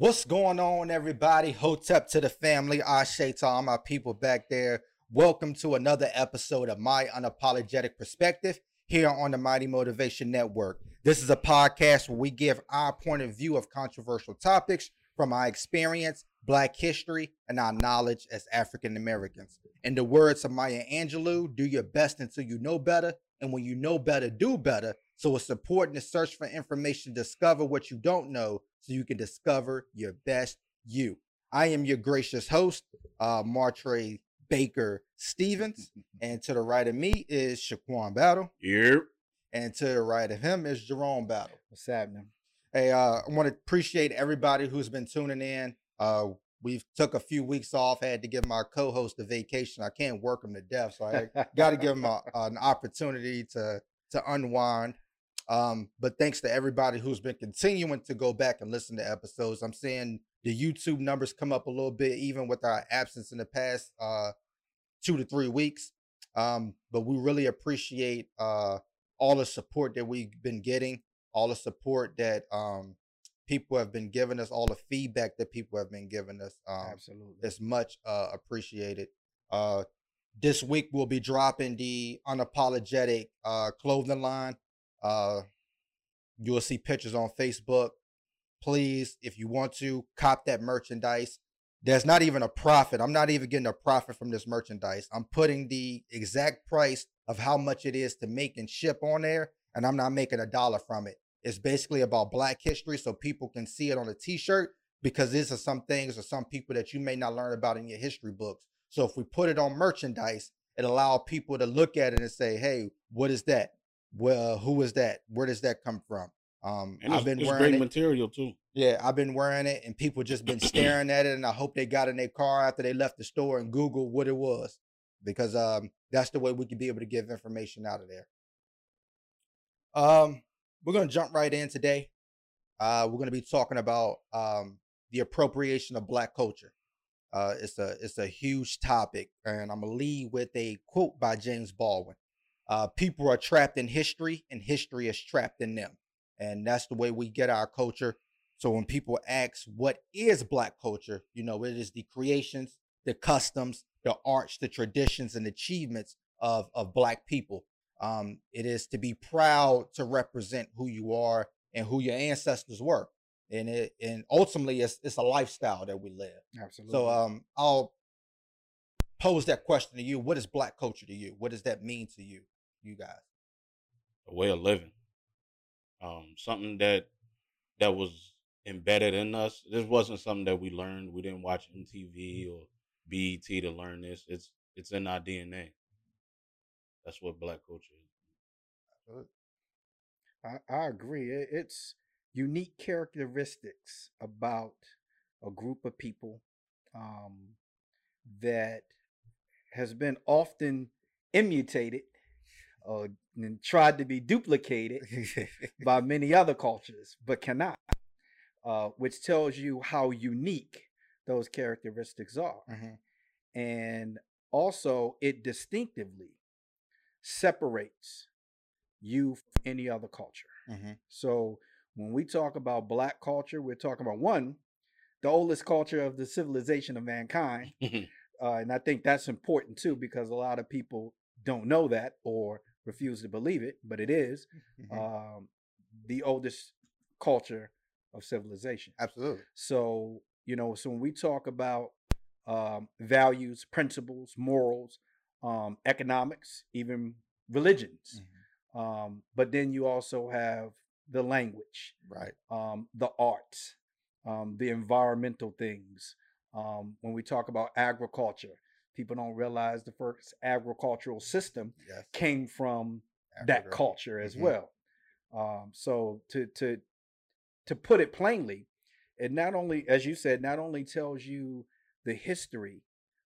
What's going on, everybody? Hotep to the family. Ashe to all my people back there. Welcome to another episode of My Unapologetic Perspective here on the Mighty Motivation Network. This is a podcast where we give our point of view of controversial topics from our experience, Black history, and our knowledge as African Americans. In the words of Maya Angelou, do your best until you know better. And when you know better, do better. So it's important to search for information, discover what you don't know, so you can discover your best you. I am your gracious host, uh, Martre Baker Stevens, and to the right of me is Shaquan Battle, Yep. and to the right of him is Jerome Battle. What's happening? Hey, uh, I want to appreciate everybody who's been tuning in. Uh, we've took a few weeks off. Had to give my co-host a vacation. I can't work him to death, so I got to give him a, an opportunity to to unwind. Um, but thanks to everybody who's been continuing to go back and listen to episodes. I'm seeing the YouTube numbers come up a little bit, even with our absence in the past uh, two to three weeks. Um, but we really appreciate uh, all the support that we've been getting, all the support that um, people have been giving us, all the feedback that people have been giving us. Um, Absolutely. it's much uh, appreciated. Uh, this week we'll be dropping the unapologetic uh, clothing line. Uh, you'll see pictures on Facebook. Please, if you want to cop that merchandise, there's not even a profit. I'm not even getting a profit from this merchandise. I'm putting the exact price of how much it is to make and ship on there, and I'm not making a dollar from it. It's basically about Black history, so people can see it on a T-shirt because these are some things or some people that you may not learn about in your history books. So if we put it on merchandise, it allow people to look at it and say, "Hey, what is that? Well, who is that? Where does that come from?" Um, And I've been it's wearing great it. material too. Yeah, I've been wearing it, and people just been staring at it, and I hope they got in their car after they left the store and Google what it was, because um, that's the way we can be able to give information out of there. Um, we're gonna jump right in today. Uh, we're gonna be talking about um the appropriation of Black culture. Uh, it's a it's a huge topic, and I'm gonna lead with a quote by James Baldwin. Uh, people are trapped in history, and history is trapped in them and that's the way we get our culture. So when people ask what is black culture, you know, it is the creations, the customs, the arts, the traditions and achievements of of black people. Um, it is to be proud to represent who you are and who your ancestors were. And it and ultimately it's it's a lifestyle that we live. Absolutely. So um I'll pose that question to you. What is black culture to you? What does that mean to you, you guys? A way of living. Um, something that that was embedded in us. This wasn't something that we learned. We didn't watch MTV or BET to learn this. It's it's in our DNA. That's what black culture is. I, I agree. It's unique characteristics about a group of people um, that has been often immutated uh, and tried to be duplicated by many other cultures, but cannot. Uh, which tells you how unique those characteristics are. Mhm. and also it distinctively separates you from any other culture. Mhm. So when we talk about black culture, we're talking about one, the oldest culture of the civilization of mankind, uh, and I think that's important too because a lot of people don't know that or refuse to believe it, but it is Mhm. um, the oldest culture of civilization. Absolutely. So, you know, so when we talk about um, values, principles, morals, um, economics, even religions, Mhm. um, but then you also have the language, Right. um, the arts, um, the environmental things. Um, when we talk about agriculture, people don't realize the first agricultural system Yes. came from that culture as Mhm. well. Um, so to to to put it plainly, it not only, as you said, not only tells you the history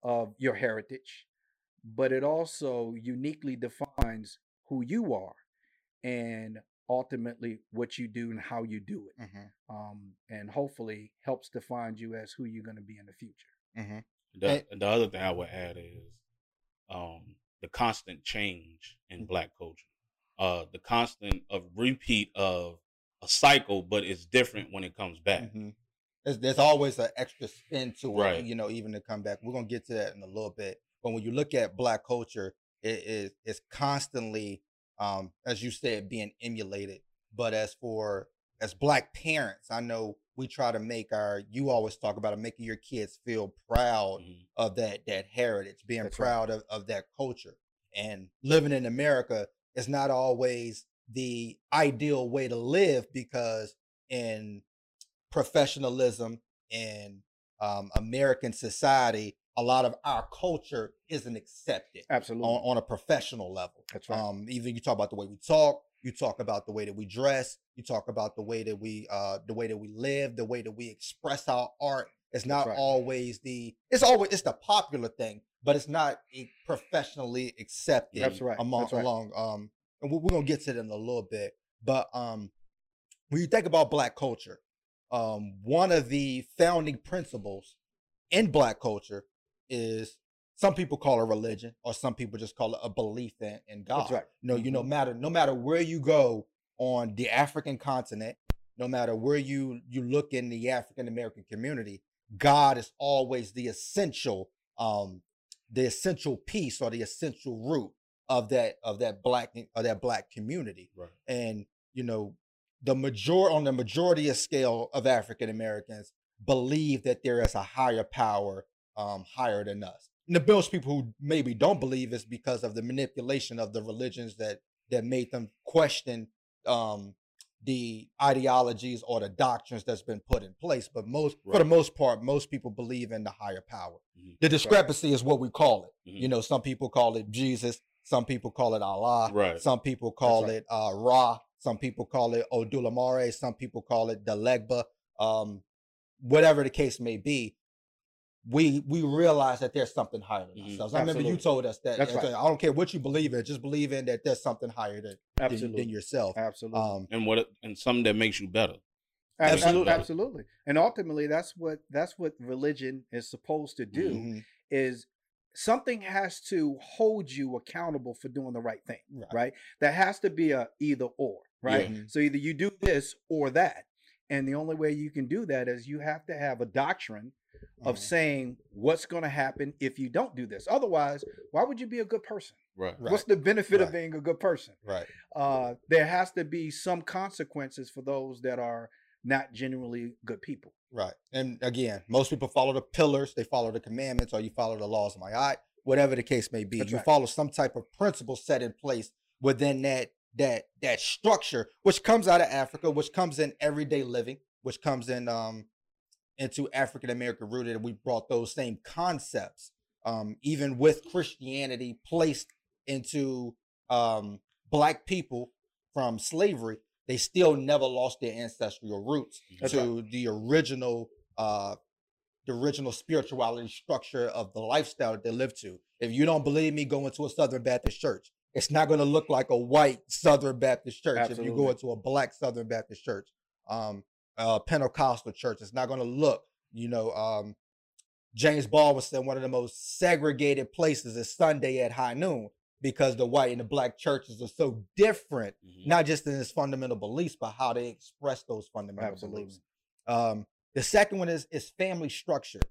of your heritage, but it also uniquely defines who you are and ultimately what you do and how you do it. Mhm. Um, and hopefully helps define you as who you're going to be in the future. Mhm. The, the other thing I would add is um, the constant change in Mhm. black culture. Uh, the constant of repeat of a cycle, but it's different when it comes back. Mhm. There's, there's always an extra spin to it, Right. you know, even to come back. We're gonna get to that in a little bit. But when you look at black culture, it is it's constantly, um, as you said, being emulated. But as for as black parents, I know we try to make our you always talk about it, making your kids feel proud Mhm. of that that heritage, being That's right. proud of, of that culture. And living in America is not always the ideal way to live because in professionalism in um, American society, a lot of our culture isn't accepted Absolutely. on, on a professional level. That's right. Um, even you talk about the way we talk, you talk about the way that we dress, you talk about the way that we uh the way that we live, the way that we express our art. It's not right. always the it's always it's the popular thing, but it's not professionally accepted That's right. among That's right. along um and we- we're gonna get to that in a little bit. But um when you think about black culture, um one of the founding principles in black culture is some people call it religion or some people just call it a belief in, in God. That's right. No, you no Mhm. matter no matter where you go on the African continent, no matter where you you look in the African American community, God is always the essential um the essential piece or the essential root of that of that black of that black community Right. and you know the major on the majority of scale of African Americans believe that there is a higher power um, higher than us. And the most people who maybe don't believe is because of the manipulation of the religions that that made them question um, the ideologies or the doctrines that's been put in place. But most, for the most part, most people believe in the higher power. Mhm. The discrepancy is what we call it. Mhm. You know, some people call it Jesus, some people call it Allah, Right. some people call right. it uh, Ra, some people call it Odulamare, some people call it Delegba. Um, whatever the case may be, we we realize that there's something higher than Mhm. ourselves. I remember you told us that. That's right. I don't care what you believe in, just believe in that there's something higher than than, Absolutely. than yourself. Absolutely. Um, And what and something that makes you better. Ab- ab- absolutely. Absolutely. And ultimately that's what that's what religion is supposed to do mhm, is something has to hold you accountable for doing the right thing, Right. right? That has to be a either or, right? Yeah. So either you do this or that. And the only way you can do that is you have to have a doctrine of mhm. saying what's going to happen if you don't do this. Otherwise, why would you be a good person? Right. Right. What's the benefit of being a good person? right. uh, there has to be some consequences for those that are not genuinely good people. Right. And again, most people follow the pillars, they follow the commandments, or you follow the laws of Ma'at, whatever the case may be. That's you right. follow some type of principle set in place within that that that structure, which comes out of Africa, which comes in everyday living, which comes in um into African American rooted, and we brought those same concepts, um, even with Christianity placed into um black people from slavery, they still never lost their ancestral roots That's to the original uh the original spirituality structure of the lifestyle that they live to. If you don't believe me, go into a Southern Baptist church. It's not going to look like a white Southern Baptist church if you go into a black Southern Baptist church. Um uh Pentecostal church. It's not going to look, you know, um James Baldwin said one of the most segregated places is Sunday at high noon because the white and the black churches are so different Mhm. not just in its fundamental beliefs, but how they express those fundamental Absolutely. beliefs. Um, the second one is is family structure.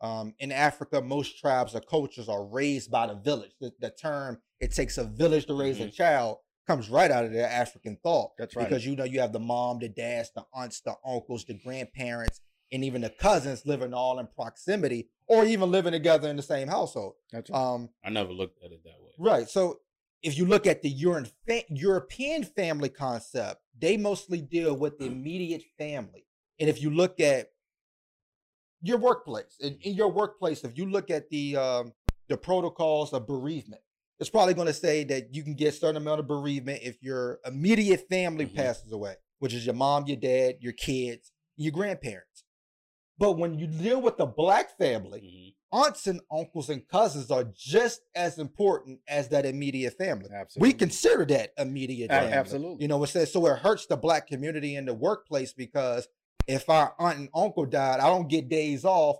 Um, in Africa, most tribes or cultures are raised by the village. The, the term "it takes a village to raise a Mhm. child" comes right out of their African thought. That's right. Because you know you have the mom, the dads, the aunts, the uncles, the grandparents, and even the cousins living all in proximity, or even living together in the same household. That's right. Um, I never looked at it that way. Right. So if you look at the European European family concept, they mostly deal with the immediate family. And if you look at your workplace, in, in your workplace, if you look at the um, the protocols of bereavement, it's probably going to say that you can get a certain amount of bereavement if your immediate family Mhm. passes away, which is your mom, your dad, your kids, your grandparents. But when you deal with the black family, Mhm. aunts and uncles and cousins are just as important as that immediate family. Absolutely. We consider that immediate family. absolutely. You know, it says so it hurts the black community in the workplace because if our aunt and uncle died, I don't get days off.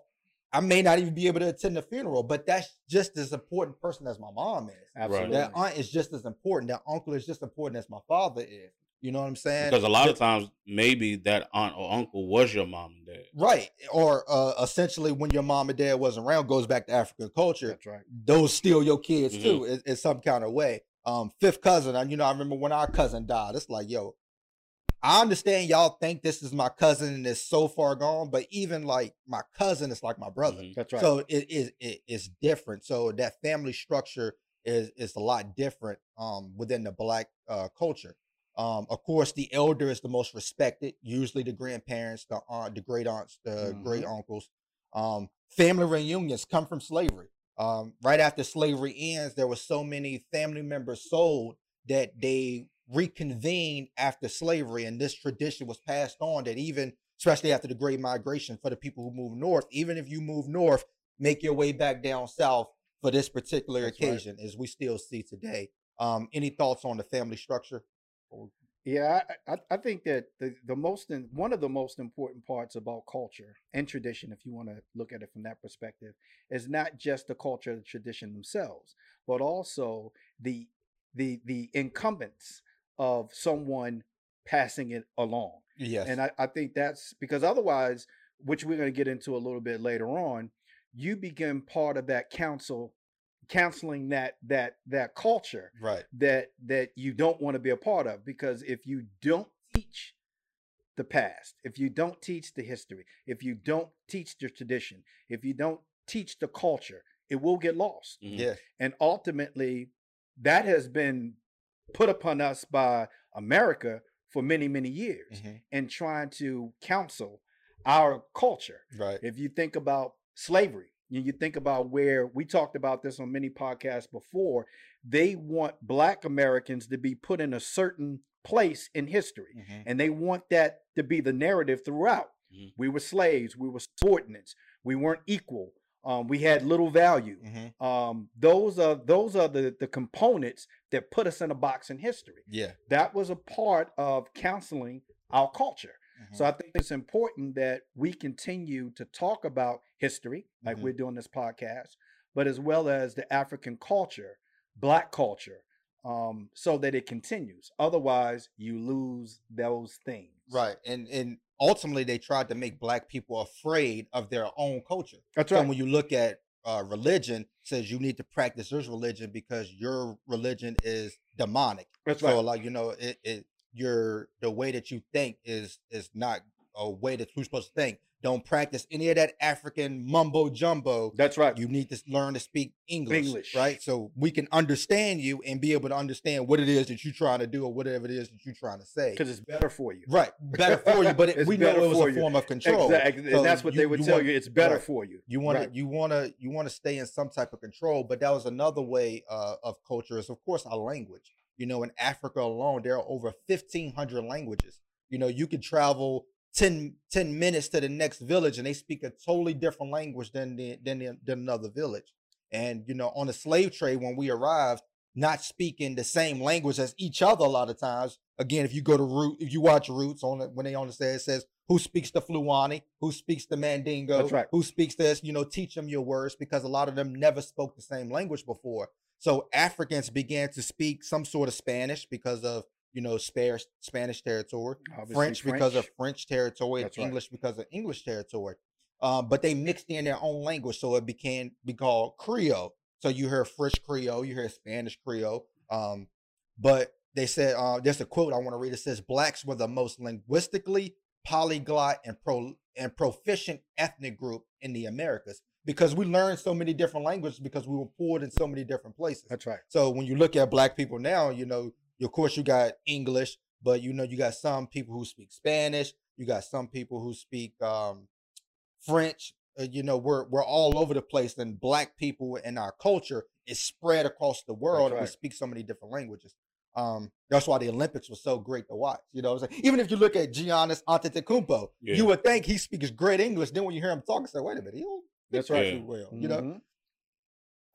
I may not even be able to attend the funeral, but that's just as important person as my mom is. Absolutely. That aunt is just as important. That uncle is just important as my father is. You know what I'm saying? Because a lot of times, maybe that aunt or uncle was your mom and dad. right, or uh, essentially when your mom and dad wasn't around, goes back to African culture. That's right. those still your kids Mhm. too in, in some kind of way. Um, fifth cousin, and you know, I remember when our cousin died. It's like, yo, I understand y'all think this is my cousin and it's so far gone, but even like my cousin is like my brother. Mhm. That's right. So it is it, it's different. So that family structure is is a lot different um within the black uh culture. Um, of course, the elder is the most respected. Usually, the grandparents, the aunt, the great aunts, the great uncles. Um, family reunions come from slavery. Um, right after slavery ends, there were so many family members sold that they reconvened after slavery, and this tradition was passed on. That even, especially after the Great Migration, for the people who move north, even if you move north, make your way back down south for this particular That's right. occasion, as we still see today. Um, any thoughts on the family structure? Yeah, I, I, think that the, the most in, one of the most important parts about culture and tradition, if you want to look at it from that perspective, is not just the culture and tradition themselves, but also the the the incumbents of someone passing it along. Yes. And I, I think that's because otherwise, which we're going to get into a little bit later on, you become part of that council, counseling that that that culture right. that that you don't want to be a part of because if you don't teach the past if you don't teach the history if you don't teach the tradition if you don't teach the culture it will get lost Mhm. Yeah. and ultimately that has been put upon us by america for many many years Mhm. and trying to counsel our culture Right. if you think about slavery, and you think about where we talked about this on many podcasts before, they want black Americans to be put in a certain place in history. Mhm. And they want that to be the narrative throughout. Mhm. We were slaves, we were subordinates, we weren't equal, um, we had little value. Mhm. Um, those are those are the, the components that put us in a box in history. Yeah. That was a part of counseling our culture. So Mhm. I think it's important that we continue to talk about history, like Mhm. we're doing this podcast, but as well as the African culture, Black culture, um, so that it continues. Otherwise, you lose those things. Right. And and ultimately they tried to make black people afraid of their own culture. That's So right. when you look at uh, religion, says you need to practice this religion because your religion is demonic. That's So right. like you know, it, it your the way that you think is is not a way that you're supposed to think. Don't practice any of that African mumbo jumbo. That's right. You need to learn to speak English, English. right? So we can understand you and be able to understand what it is that you're trying to do or whatever it is that you're trying to say. Because it's better for you. Right, better for you, but it, we know it was a you. form of control. Exactly. So and that's what they would tell want- you. It's better right. for you. You want Right. to, you want to, you want to stay in some type of control. But that was another way uh, of culture is, of course, our language. You know, in Africa alone, there are over fifteen hundred languages. You know, you could travel 10, 10 minutes to the next village, and they speak a totally different language than the, than the, than another village. And you know, on the slave trade, when we arrived, not speaking the same language as each other a lot of times. Again, if you go to root, if you watch Roots on it, when they on the set, it says who speaks the Fulani, who speaks the Mandingo, That's right. who speaks this, you know, teach them your words because a lot of them never spoke the same language before. So Africans began to speak some sort of Spanish because of, you know, Spanish Spanish territory, Obviously, French, because of French. Territory, and That's right. English because of English territory. Um, but they mixed in their own language, so it became be called Creole. So you hear French Creole, you hear Spanish Creole. Um, but they said uh, there's a quote I want to read. It says blacks were the most linguistically polyglot and pro and proficient ethnic group in the Americas because we learned so many different languages because we were pulled in so many different places. That's right. So when you look at black people now, you know, of course you got English, but you know you got some people who speak Spanish, you got some people who speak um, French. Uh, you know, we're we're all over the place, and black people in our culture is spread across the world, and we speak so many different languages. Um, that's why the Olympics was so great to watch. You know, what I'm saying? even if you look at Giannis Antetokounmpo, Yeah. you would think he speaks great English. Then when you hear him talk, say, "Wait a minute, he don't That's right. too well." You know, Mhm.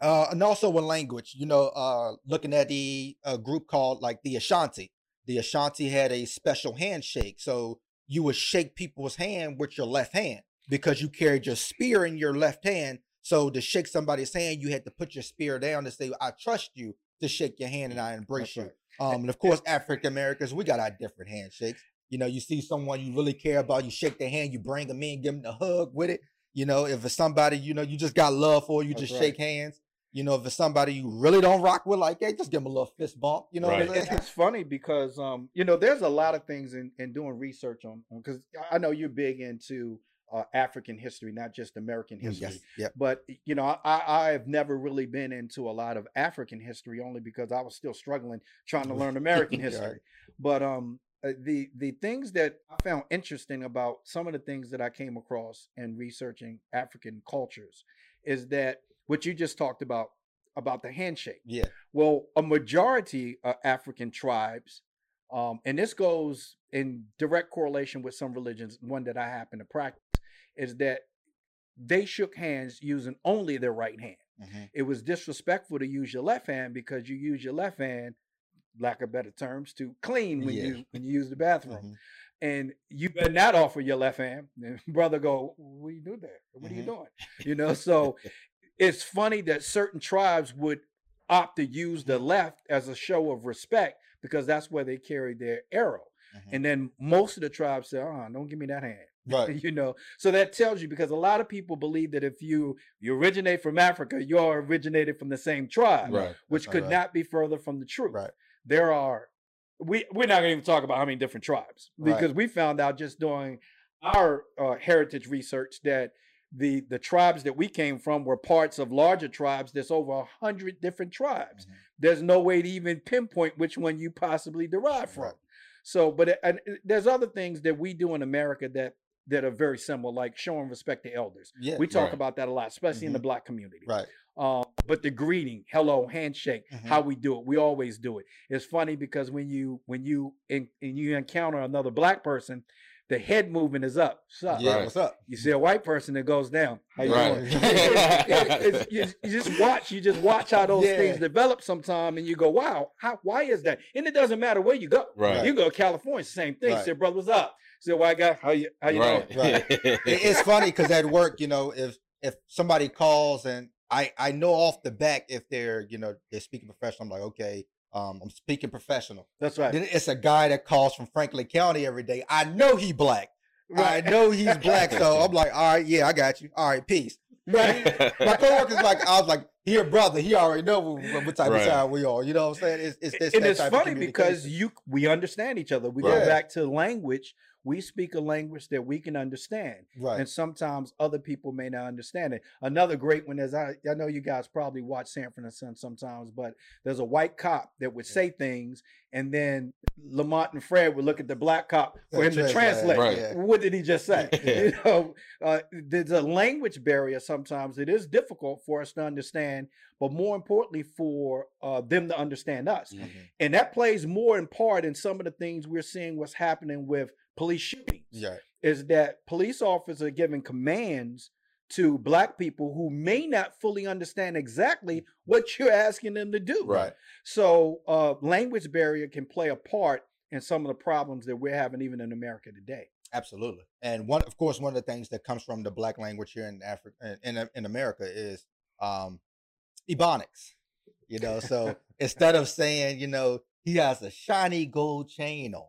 Uh, and also with language, you know, uh, looking at the uh, group called like the Ashanti. The Ashanti had a special handshake, so you would shake people's hand with your left hand because you carried your spear in your left hand. So to shake somebody's hand, you had to put your spear down and say, "I trust you." To shake your hand and I embrace That's you. right. Um, and of course, African Americans, we got our different handshakes. You know, you see someone you really care about, you shake their hand, you bring them in, give them a hug with it. You know, if it's somebody you know you just got love for, you That's just right. shake hands. You know, if it's somebody you really don't rock with, like, hey, just give them a little fist bump. You know what I'm Right. It- it's funny because um, you know, there's a lot of things in, in doing research on because I know you're big into uh, African history, not just American history. Mm, Yes, yep. But you know, I, I have never really been into a lot of African history, only because I was still struggling trying to learn American Right. history. But um, uh, the the things that I found interesting about some of the things that I came across in researching African cultures is that what you just talked about about the handshake. Yeah. Well, a majority of African tribes, um, and this goes in direct correlation with some religions, one that I happen to practice, is that they shook hands using only their right hand. Mhm. It was disrespectful to use your left hand because you use your left hand, lack of better terms, to clean when Yeah. you when you use the bathroom. Mhm. And you better not offer your left hand. And brother go, what do you do there? What are you Mhm. doing? You know, so it's funny that certain tribes would opt to use the left as a show of respect because that's where they carry their arrow. Mhm. And then most of the tribes say, "Oh, don't give me that hand." Right. you know, so that tells you because a lot of people believe that if you you originate from Africa, you're originated from the same tribe, Right. which could right. not be further from the truth. Right. There are we we're not going to even talk about how many different tribes Right. because we found out just doing our uh, heritage research that the the tribes that we came from were parts of larger tribes. There's over a hundred different tribes. Mhm. There's no way to even pinpoint which one you possibly derive from. Right. So, but it- and there's other things that we do in America that that are very similar, like showing respect to elders. Yeah. We talk Right. about that a lot, especially in the black community. right. Um, but the greeting, hello, handshake, Mhm. how we do it, we always do it. It's funny because when you when you and you encounter another black person, the head movement is up. What's up? Yeah. Right. What's up? You see a white person, it goes down. How you Right. doing? It's- you, you just watch. You just watch how those Yeah. things develop sometime, and you go, "Wow, how? Why is that?" And it doesn't matter where you go. Right. You go to California, same thing. Right. Say, brother, what's up? Say, white guy, how you how you right. doing? Right. It- it's funny because at work, you know, if if somebody calls and I I know off the back if they're you know they're speaking professional, I'm like, okay, um, I'm speaking professional. That's right. Then it's a guy that calls from Franklin County every day. I know he black. I know he's black, so I'm like, all right, yeah, I got you. All right, peace. Right. My coworkers like, I was like, here, brother, he already know what, what type Right. of time we are. You know what I'm saying? It's it's, this, and that it's type of funny because you we understand each other. We Right. go back to language. We speak a language that we can understand, right, and sometimes other people may not understand it. Another great one is I I know you guys probably watch Sanford and Son sometimes, but there's a white cop that would say things, and then Lamont and Fred would look at the black cop for him to translate. Right. Yeah. What did he just say? Yeah. You know, uh, there's a language barrier. Sometimes it is difficult for us to understand, but more importantly, for uh, them to understand us. Mhm. And that plays more in part in some of the things we're seeing what's happening with police shootings. Yeah, Is that police officers are giving commands to black people who may not fully understand exactly what you're asking them to do. Right. So uh, language barrier can play a part in some of the problems that we're having even in America today. absolutely. And one, of course, one of the things that comes from the black language here in Africa, in in America, is um, ebonics. You know, so instead of saying, you know, he has a shiny gold chain on.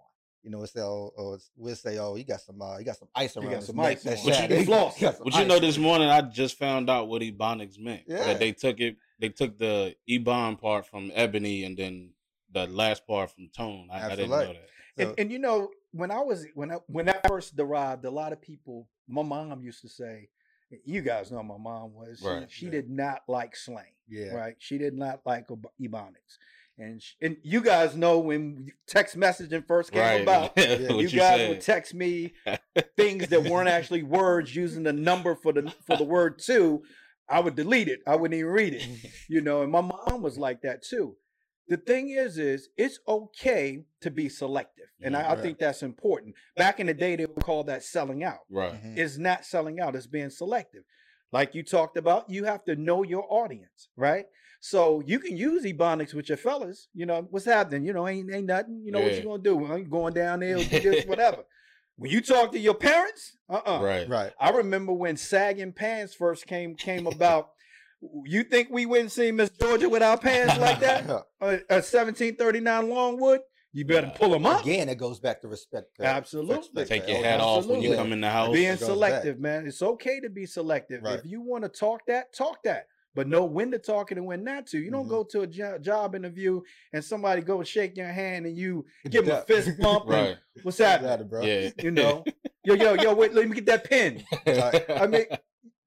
You know, we'll say, oh, oh, we'll say, oh, he got some, uh, he got some ice He around got his some neck. ice That's. But shiny. you He floss. got But you know, this morning I just found out what Ebonics meant. Yeah. That they took it, they took the Ebon part from Ebony and then the last part from Tone. I, I didn't know that. And, So- and you know, when I was when I when I first arrived, a lot of people, my mom used to say, you guys know my mom was. Right, she yeah. did not like slang. yeah, Right. She did not like Eb- Ebonics. And sh and you guys know when text messaging first came Right. about, what you, you, guys said. would text me things that weren't actually words using the number for the for the word two. I would delete it. I wouldn't even read it. You know, and my mom was like that too. The thing is, is it's okay to be selective. And I, I Right. think that's important. Back in the day, they would call that selling out. right. Mhm. It's not selling out, it's being selective. Like you talked about, you have to know your audience, right? So you can use Ebonics with your fellas. You know, what's happening? You know, ain't ain't nothing. You know what Yeah. you gonna do? Well, you going down there, do this, whatever. When you talk to your parents, uh-uh. Right. Right. I remember when sagging pants first came came about. You think we wouldn't see Miss Georgia without pants like that? A, a 1739 Longwood? You better pull them up. Again, it goes back to respect. uh, Absolutely. respect Take your elders. hat off when you come in the house. Being goes back. selective, man. It's okay to be selective. Right. If you want to talk that, talk that. But know when to talk it and when not to. You don't Mhm. go to a jo- job interview and somebody go shake your hand and you give them a fist bump. and, right. What's that? it, bro. Yeah. You know, yo, yo, yo. Wait, let me get that pen. Right. I mean,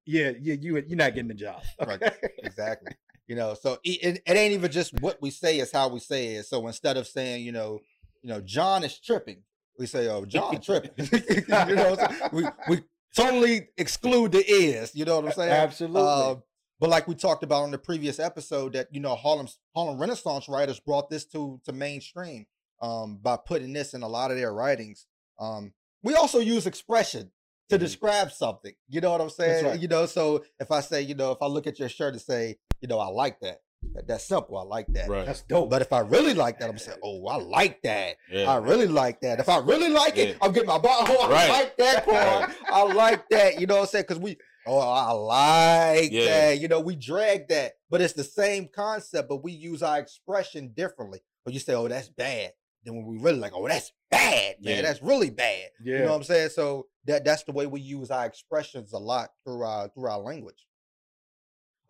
yeah, yeah. You you're not getting the job. Right. exactly. You know, so it, it, it ain't even just what we say; is how we say it. So instead of saying, you know, you know, John is tripping, we say, "Oh, John tripping." you know, so we we totally exclude the is. You know what I'm saying? Absolutely. Uh, but like we talked about on the previous episode, that you know Harlem Harlem Renaissance writers brought this to to mainstream um, by putting this in a lot of their writings. Um, we also use expression to Mhm. describe something. You know what I'm saying? right. You know, so if I say, you know, if I look at your shirt and say, you know, I like that. that that's simple. I like that. Right. That's dope. But if I really like that, I'm saying, oh, I like that. Yeah. I really like that. If I really like it, Yeah. I'm getting my bottom. Oh, I like that part. I like that. You know what I'm saying? Because we, oh, I like Yeah. that. You know, we drag that, but it's the same concept, but we use our expression differently. But you say, oh, that's bad. Then when we really like, oh, that's bad, man. Yeah. That's really bad. yeah. You know what I'm saying? So that that's the way we use our expressions a lot through our through our language.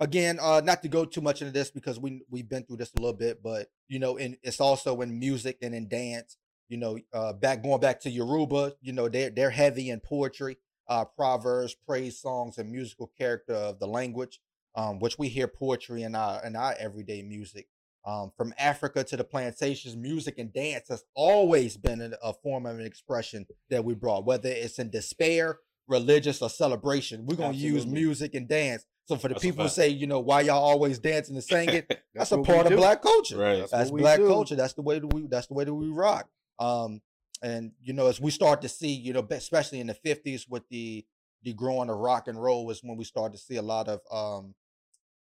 Again, uh, not to go too much into this because we we've been through this a little bit, but you know, in it's also in music and in dance. You know, uh, back going back to Yoruba, you know, they're they're heavy in poetry, uh, proverbs, praise songs, and musical character of the language, um, which we hear poetry in our in our everyday music. Um, from Africa to the plantations, music and dance has always been a, a form of an expression that we brought, whether it's in despair, religious, or celebration. We're gonna use music and dance. So for the That's people who say, you know, why y'all always dancing and singing, that's, a part of do. black culture. Right. That's That's black do. culture. That's the way that we. That's the way that we rock. Um, and you know, as we start to see, you know, especially in the fifties with the the growing of rock and roll, is when we start to see a lot of um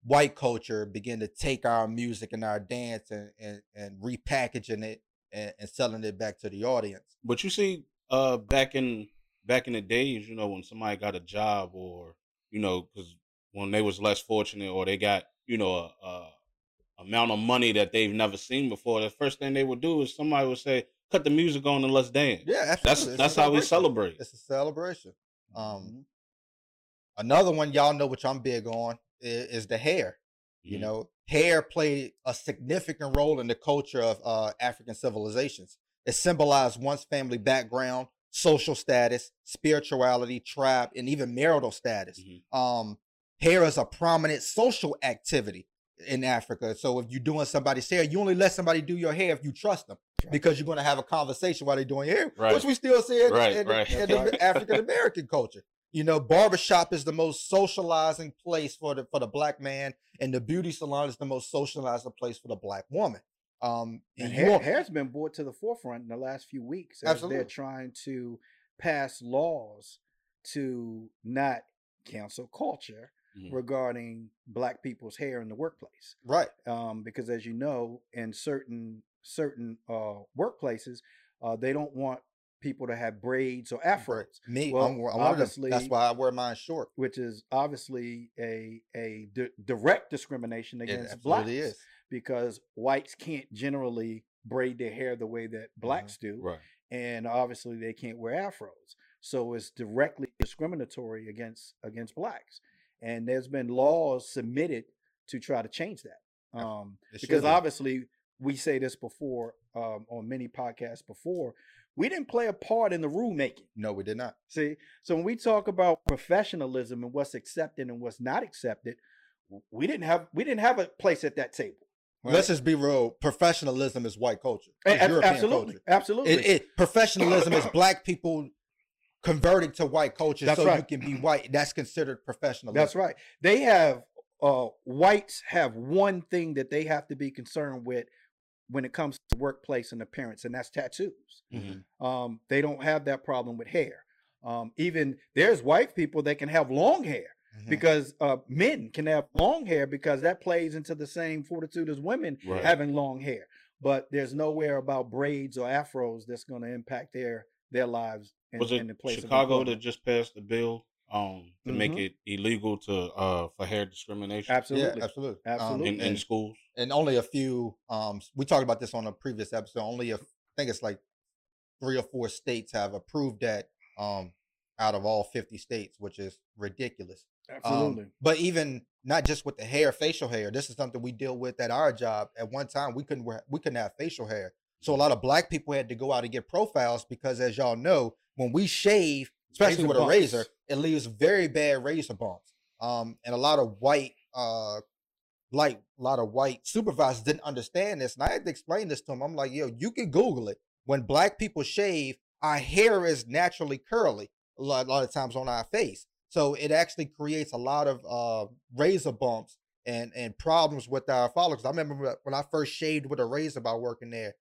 white culture begin to take our music and our dance and and, and repackaging it and, and selling it back to the audience. But you see, uh, back in back in the days, you know, when somebody got a job or you know, because when they was less fortunate or they got you know a, a amount of money that they've never seen before, the first thing they would do is somebody would say, "Cut the music on and let's dance." Yeah, that's. It's that's how we celebrate. It's a celebration. Um, Mhm. another one y'all know which I'm big on is, is the hair. You Mhm. know, hair played a significant role in the culture of uh, African civilizations. It symbolized one's family background, social status, spirituality, tribe, and even marital status. Mhm. Um, hair is a prominent social activity in Africa. So if you're doing somebody's hair, you only let somebody do your hair if you trust them, Right. because you're going to have a conversation while they're doing your hair, Right. which we still see in, Right, in, right. in the Right. African American culture. You know, barbershop is the most socializing place for the for the black man, and the beauty salon is the most socializing place for the black woman. Um, And you hair, hair's been brought to the forefront in the last few weeks as Absolutely. they're trying to pass laws to not cancel culture Mhm. regarding black people's hair in the workplace. right, Um, because as you know, in certain certain uh, workplaces, uh, they don't want people to have braids or afros, me, Well, I'm, I'm them. That's why I wear mine short. which is obviously a a di- direct discrimination against blacks. is. because whites can't generally braid their hair the way that blacks do, Right. and obviously they can't wear afros. So it's directly discriminatory against against blacks. And there's been laws submitted to try to change that. Um, because obviously we say this before um, on many podcasts before, we didn't play a part in the rulemaking. no, we did not. See, so when we talk about professionalism and what's accepted and what's not accepted, we didn't have we didn't have a place at that table. Let's just be real. Professionalism is white culture. It's ab- European absolutely, culture. absolutely. It, it professionalism is black people converting to white culture That's so you can be white. That's considered professionalism. That's right. They have uh, whites have one thing that they have to be concerned with when it comes to workplace and appearance, and that's tattoos. Mhm. Um, they don't have that problem with hair. Um, even there's white people that can have long hair Mhm. because uh, men can have long hair because that plays into the same fortitude as women Right. having long hair. But there's nowhere about braids or afros that's going to impact their their lives. In, Was it in the place of Chicago that just passed the bill um to make Mhm. it illegal to uh for hair discrimination Absolutely. Yeah, absolutely. Absolutely. in, in schools. and only a few um we talked about this on a previous episode only a, i think it's like three or four states have approved that um out of all 50 states which is ridiculous Um, Absolutely. but even not just with the hair facial hair this is something we deal with at our job at one time we couldn't wear we couldn't have facial hair so a lot of black people had to go out and get profiles because as y'all know when we shave especially Razor with a razor it leaves very bad razor bumps um and a lot of white uh like a lot of white supervisors didn't understand this. And I had to explain this to them. I'm like, yo, you can Google it. When black people shave, our hair is naturally curly a lot, a lot of times on our face. So it actually creates a lot of uh, razor bumps and, and problems with our follicles. I remember when I first shaved with a razor by working there,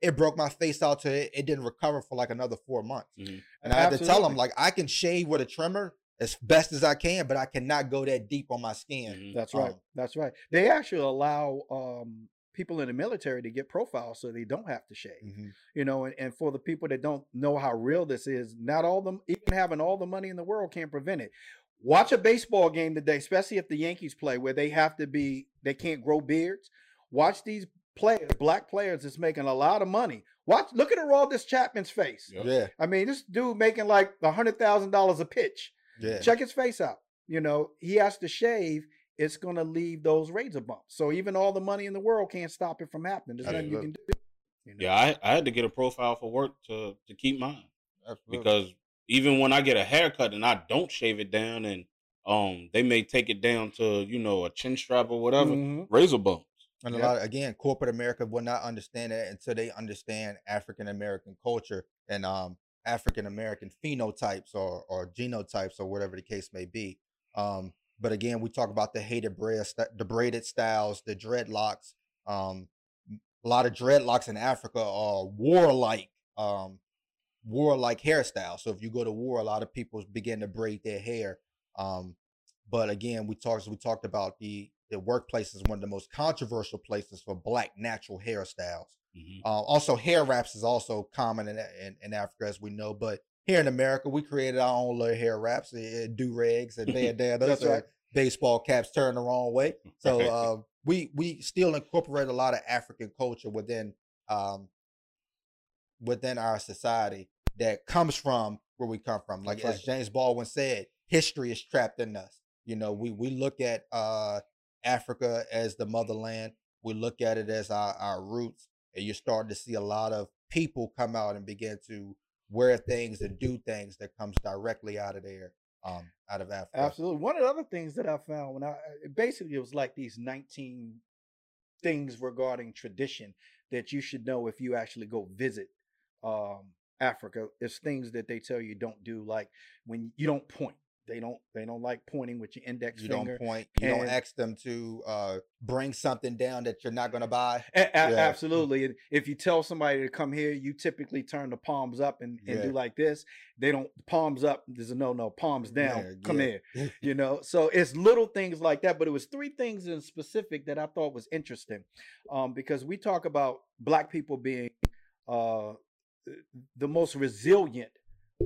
it broke my face out to it. It didn't recover for like another four months. Mhm. And I had to tell them, like, I can shave with a trimmer as best as I can, but I cannot go that deep on my skin. Mhm. That's right. Um, That's right. They actually allow um, people in the military to get profiles so they don't have to shave. mhm. You know, and, and for the people that don't know how real this is, not all them even having all the money in the world can't prevent it. Watch a baseball game today, especially if the Yankees play, where they have to be they can't grow beards. Watch these players, black players is making a lot of money. Watch, look at Aroldis Chapman's face. Yep. Yeah, I mean, this dude making like a hundred thousand dollars a pitch. yeah. Check his face out. You know, he has to shave. It's gonna leave those razor bumps. So even all the money in the world can't stop it from happening. There's nothing you can do. you know? Yeah, I, I had to get a profile for work to to keep mine Absolutely. because even when I get a haircut and I don't shave it down and um they may take it down to you know a chin strap or whatever Mhm. razor bumps. And a Yep. lot again, corporate America will not understand that until they understand African American culture and um African American phenotypes or or genotypes or whatever the case may be. Um, but again, we talk about the hated braid, the braided styles, the dreadlocks. Um, a lot of dreadlocks in Africa are warlike, um, warlike hairstyles. So if you go to war, a lot of people begin to braid their hair. Um, but again, we talked we talked about the the workplace is one of the most controversial places for black natural hairstyles. Mhm. Uh, also, hair wraps is also common in, in in Africa, as we know. But here in America, we created our own little hair wraps, uh, do rags, and bandanas, right. baseball caps turned the wrong way. So uh, we we still incorporate a lot of African culture within um, within our society that comes from where we come from. Like as James Baldwin said, history is trapped in us. You know, we we look at uh, Africa as the motherland. We look at it as our, our roots, and you're starting to see a lot of people come out and begin to wear things and do things that comes directly out of there, um, out of Africa. Absolutely. One of the other things that I found when I basically it was like these 19 things regarding tradition that you should know if you actually go visit um Africa. It's things that they tell you don't do, like when you don't point. They don't they don't like pointing with your index You finger. don't point. You don't ask them to uh, bring something down that you're not going to buy. A- a- Yeah. Absolutely. And if you tell somebody to come here, you typically turn the palms up and, and Yeah. do like this. They don't palms up. There's a no no palms down. Yeah, come here. You know. So it's little things like that. But it was three things in specific that I thought was interesting, um, because we talk about black people being uh, the most resilient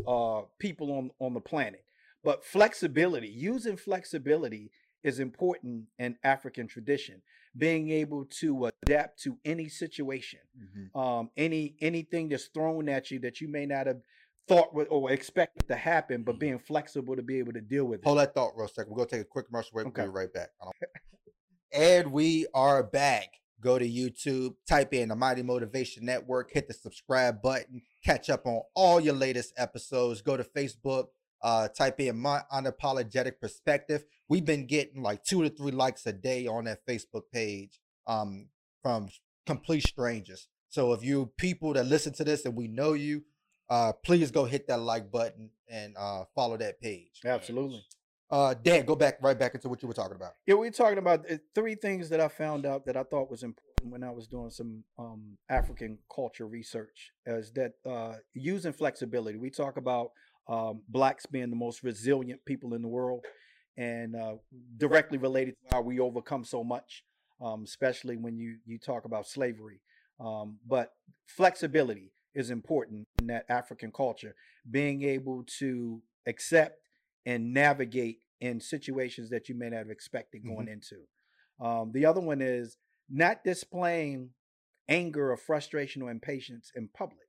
uh, people on on the planet. But flexibility, using flexibility is important in African tradition. Being able to adapt to any situation, Mhm. um, any anything that's thrown at you that you may not have thought or expected to happen, but being flexible to be able to deal with it. Hold that thought real second. We're gonna take a quick commercial break. Okay. We'll be right back. And we are back. Go to YouTube, type in the Mighty Motivation Network, hit the subscribe button, catch up on all your latest episodes. Go to Facebook, uh, type in my unapologetic perspective. We've been getting like two to three likes a day on that Facebook page um, from complete strangers. So if you people that listen to this and we know you, uh, please go hit that like button and uh, follow that page. Absolutely. Uh, Dan, go back right back into what you were talking about. Yeah, we're talking about uh, three things that I found out that I thought was important when I was doing some um, African culture research. Is that uh, using flexibility? We talk about um, blacks being the most resilient people in the world, and uh, directly related to how we overcome so much, um, especially when you you talk about slavery. Um, but flexibility is important in that African culture. Being able to accept and navigate in situations that you may not have expected Mm-hmm. going into. Um, the other one is not displaying anger or frustration or impatience in public.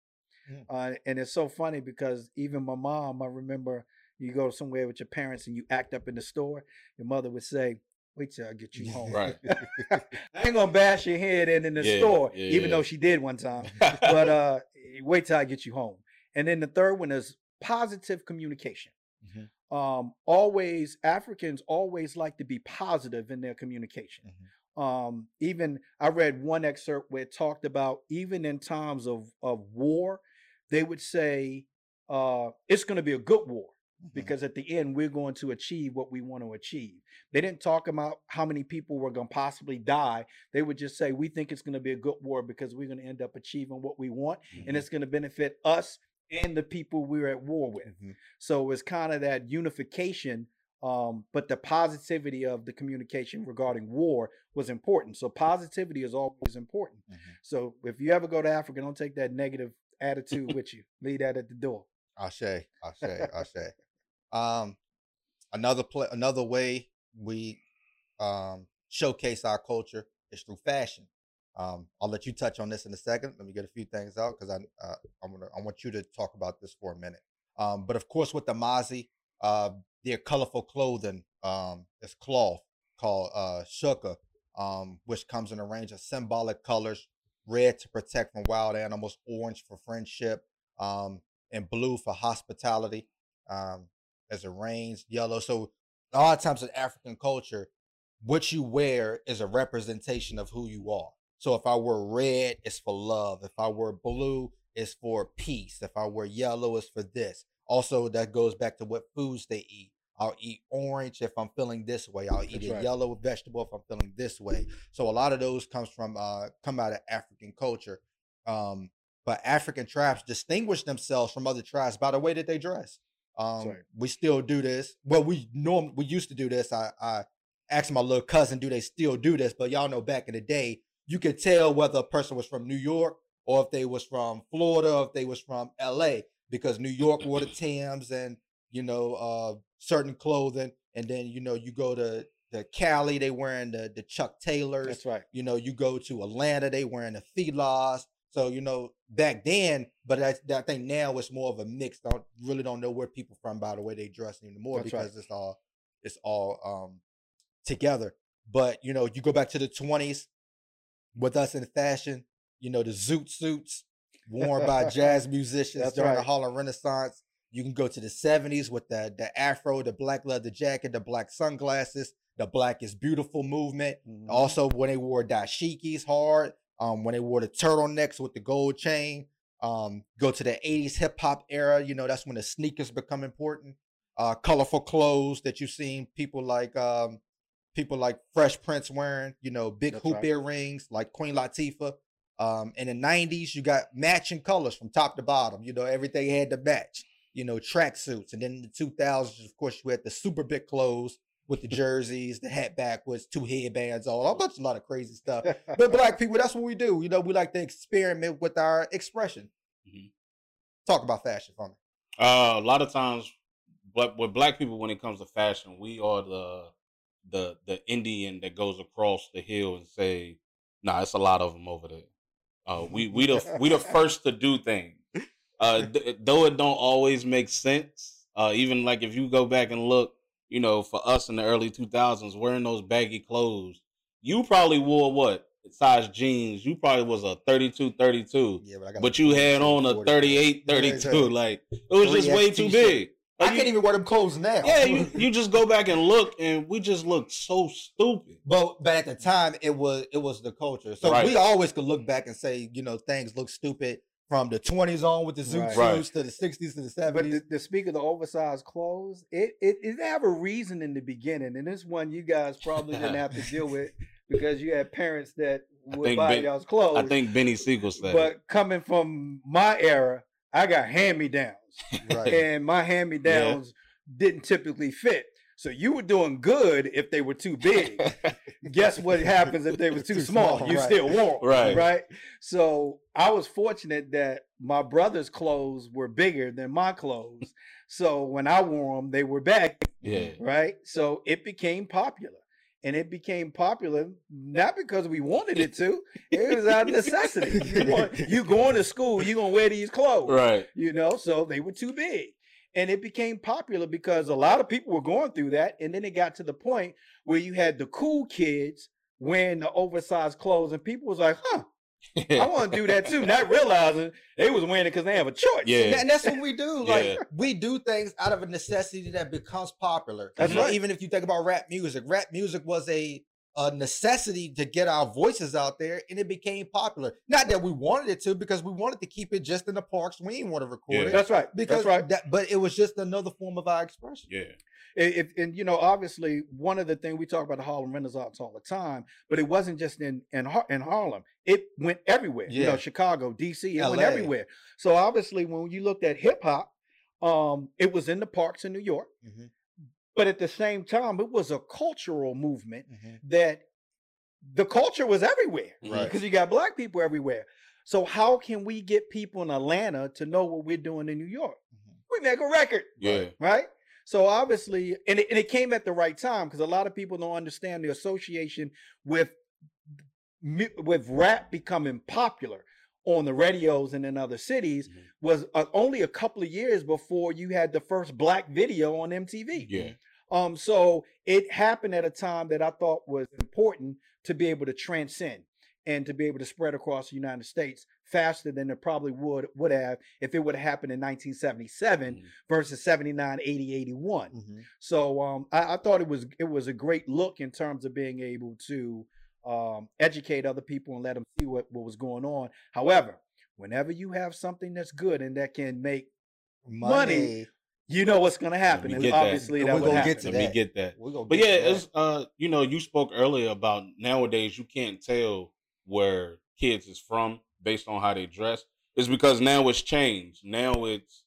Mm. Uh, and it's so funny because even my mom, I remember you go somewhere with your parents and you act up in the store, your mother would say, Wait till I get you home. Right. I ain't gonna bash your head in in the Yeah, store, yeah, even yeah. though she did one time. But uh, wait till I get you home. And then the third one is positive communication. Mhm. Um, always Africans always like to be positive in their communication. Mhm. Um, even I read one excerpt where it talked about even in times of of war, they would say uh, it's going to be a good war Mhm. because at the end we're going to achieve what we want to achieve. They didn't talk about how many people were going to possibly die. They would just say we think it's going to be a good war because we're going to end up achieving what we want and it's going to benefit us and the people we're at war with. Mhm. So it's kind of that unification um, but the positivity of the communication regarding war was important. So positivity is always important. Mhm. So if you ever go to Africa, don't take that negative attitude with you. Leave that at the door. Ashe, Ashe, Ashe. Um, another play, another way we um showcase our culture is through fashion. Um, I'll let you touch on this in a second. Let me get a few things out because I uh, I'm gonna I want you to talk about this for a minute. Um, but of course with the Maasai, uh, their colorful clothing um is cloth called uh shuka, um, which comes in a range of symbolic colors: red to protect from wild animals, orange for friendship, um, and blue for hospitality. Um, as it rains, yellow. So a lot of times in African culture, what you wear is a representation of who you are. So if I wear red, it's for love. If I wear blue, it's for peace. If I wear yellow, it's for this. Also, that goes back to what foods they eat. I'll eat orange if I'm feeling this way. I'll eat That's a right. yellow vegetable if I'm feeling this way. So a lot of those comes from uh come out of African culture. Um, but African tribes distinguish themselves from other tribes by the way that they dress. Um, right. we still do this. Well, we norm we used to do this. I I asked my little cousin, do they still do this? But y'all know back in the day, you could tell whether a person was from New York or if they was from Florida, or if they was from LA, because New York wore the Tims and you know uh certain clothing, and then you know you go to the Cali, they wearing the the Chuck Taylors. That's right. You know, you go to Atlanta, they wearing the Filas. So you know, back then, but I, I think now it's more of a mix. Don't really don't know where people from by the way they dress anymore That's right. because it's all it's all um together. But you know, you go back to the twenties with us in fashion. You know, the zoot suits worn by jazz musicians That's during the right. Harlem Renaissance. You can go to the seventies with the the afro, the black leather jacket, the black sunglasses, the black is beautiful movement. Mhm. Also, when they wore dashikis hard, um, when they wore the turtlenecks with the gold chain, um, go to the 80s hip hop era, you know, that's when the sneakers become important. Uh, colorful clothes that you've seen people like um, people like Fresh Prince wearing, you know, big That's hoop right. earrings like Queen Latifah. Um, in the 90s, you got matching colors from top to bottom, you know, everything had to match, you know, tracksuits. And then in the 2000s, of course, you had the super big clothes with the jerseys, the hat backwards, two headbands, all a bunch, a lot of crazy stuff. But black people, that's what we do. You know, we like to experiment with our expression. Mhm. Talk about fashion for me. Uh, a lot of times, but with black people, when it comes to fashion, we are the the the Indian that goes across the hill and say, "Nah, it's a lot of them over there." Uh, we we the we the first to do things. Uh, th- though it don't always make sense. Uh, even like if you go back and look, you know, for us in the early two thousands, wearing those baggy clothes, you probably wore what size jeans? You probably was a 32, 32. Yeah, but I got But you had on a 40. 38, 32. exactly. Like it was just way too big. I Like, can't even wear them clothes now. yeah, you, you just go back and look, and we just look so stupid. But but at the time it was it was the culture. So Right. we always could look back and say, you know, things look stupid from the twenties on with the zoot Right. Right. suits to the sixties to the But seventies. to, to speak of the oversized clothes, it, it it have a reason in the beginning, and this one you guys probably didn't have to deal with because you had parents that would buy Ben- y'all's clothes. I think Benny Siegel said. it. but coming from my era, I got hand me downs, Right. and my hand me downs didn't typically fit. So you were doing good if they were too big. Guess what happens if they were too, Too small? small, You right. still 'em, Right. Right. So I was fortunate that my brother's clothes were bigger than my clothes. so when I wore them, they were back. yeah. Right. So it became popular. And it became popular not because we wanted it to. It was out of necessity. You, want, you going to school, you gonna wear these clothes Right. you know so they were too big and it became popular because a lot of people were going through that and then it got to the point where you had the cool kids wearing the oversized clothes and people was like huh i want to do that too not realizing they was wearing it because they have a choice Yeah. And that's what we do. Like Yeah. we do things out of a necessity that becomes popular. That's right. Even if you think about rap music, rap music was a a necessity to get our voices out there, and it became popular. Not that we wanted it to, because we wanted to keep it just in the parks. We didn't want to record Yeah. it that's right because that's right that, but it was just another form of our expression. Yeah. if, and you know obviously one of the things we talk about the harlem renaissance all the time but it wasn't just in in, Har- in harlem it went everywhere you know Yeah. chicago dc it went everywhere so obviously when you looked at hip-hop um it was in the parks in new york Mhm, but at the same time it was a cultural movement mhm. that the culture was everywhere Right. because you got black people everywhere so how can we get people in atlanta to know what we're doing in new york Mhm. we make a record Yeah. right? So obviously, and it, and it came at the right time because a lot of people don't understand the association with with rap becoming popular on the radios and in other cities Mhm. was uh, only a couple of years before you had the first black video on MTV. Yeah. Um, so it happened at a time that I thought was important to be able to transcend and to be able to spread across the United States faster than it probably would would have if it would have happened in 1977 Mhm. versus 79, 80, 81. Mhm. So um, I, I thought it was it was a great look in terms of being able to um, educate other people and let them see what, what was going on. However, whenever you have something that's good and that can make Money, you know what's going to happen, me and get that. obviously And that we're gonna happen. get to Let me get that. We're gonna But get yeah, to it's uh, you know, you spoke earlier about nowadays you can't tell where kids is from based on how they dress. It's because now it's changed. Now it's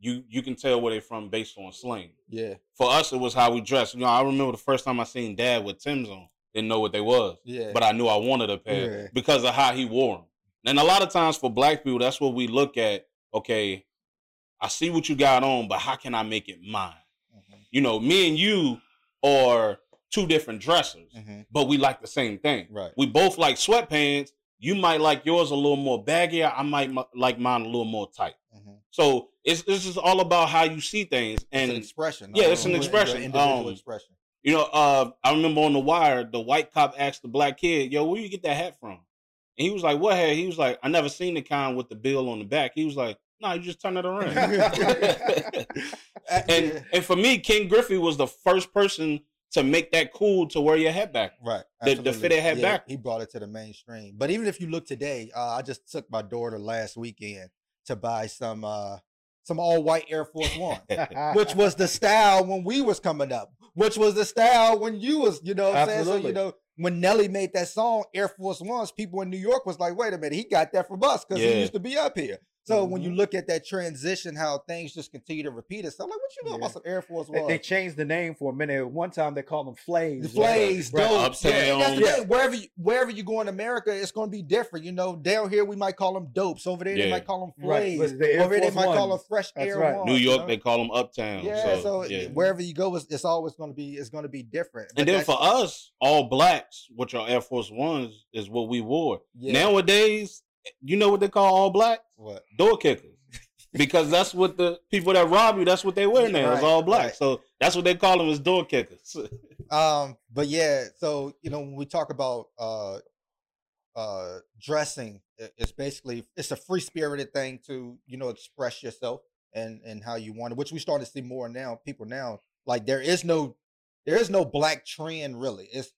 you you can tell where they're from based on slang. yeah, For us, it was how we dressed. You know, I remember the first time I seen Dad with Tim's on. Didn't know what they was, yeah. but I knew I wanted a pair Yeah. because of how he wore them. And a lot of times for black people, that's what we look at. Okay, I see what you got on, but how can I make it mine? Mhm, You know, me and you are two different dressers, mhm. but we like the same thing. Right. We both like sweatpants. You might like yours a little more baggy. I might m- like mine a little more tight. Mhm. So it's this is all about how you see things. It's And an expression. yeah, it's an expression. Individual Um, expression. you know, uh, I remember on the wire, the white cop asked the black kid, "Yo, where you get that hat from?" And he was like, "What hat?" He was like, "I never seen the kind with the bill on the back." He was like, "No, you just turn it around." and and for me, Ken Griffey was the first person to make that cool to wear your head back. Right. The- the absolutely. fitted hat back. He brought it to the mainstream. But even if you look today, uh, I just took my daughter last weekend to buy some uh, some all white Air Force One, which was the style when we was coming up, which was the style when you was, you know, what I'm saying? so Absolutely. you know when Nelly made that song Air Force Ones, people in New York was like, wait a minute, he got that from us because Yeah. he used to be up here. So when Mm-hmm. you look at that transition, how things just continue to repeat itself, like what you know Yeah. about some Air Force They, Ones? they changed the name for a minute. One time they called them Flays. The flays, Right. dope. Uptown. Yeah, that's the Yeah. thing. Wherever you, wherever you go in America, it's going to be different. You know, down here we might call them dopes. Over there they might call them flays. but the Over there they Force might call them fresh That's air right. ones. New you York, know? they call them Uptown. Yeah, so, so, yeah. wherever you go, it's, it's always going to be it's going to be different. But And then for us, all blacks, which are Air Force Ones, is what we wore. yeah, Nowadays, you know what they call all black? what? Door kickers. because that's what the people that rob you, that's what they wear now. Right, it's all black. right. So that's what they call them is door kickers. Um, but yeah, so you know when we talk about uh uh dressing, it's basically it's a free spirited thing to you know express yourself and and how you want it, which we start to see more now. People now like there is no there is no black trend really. It's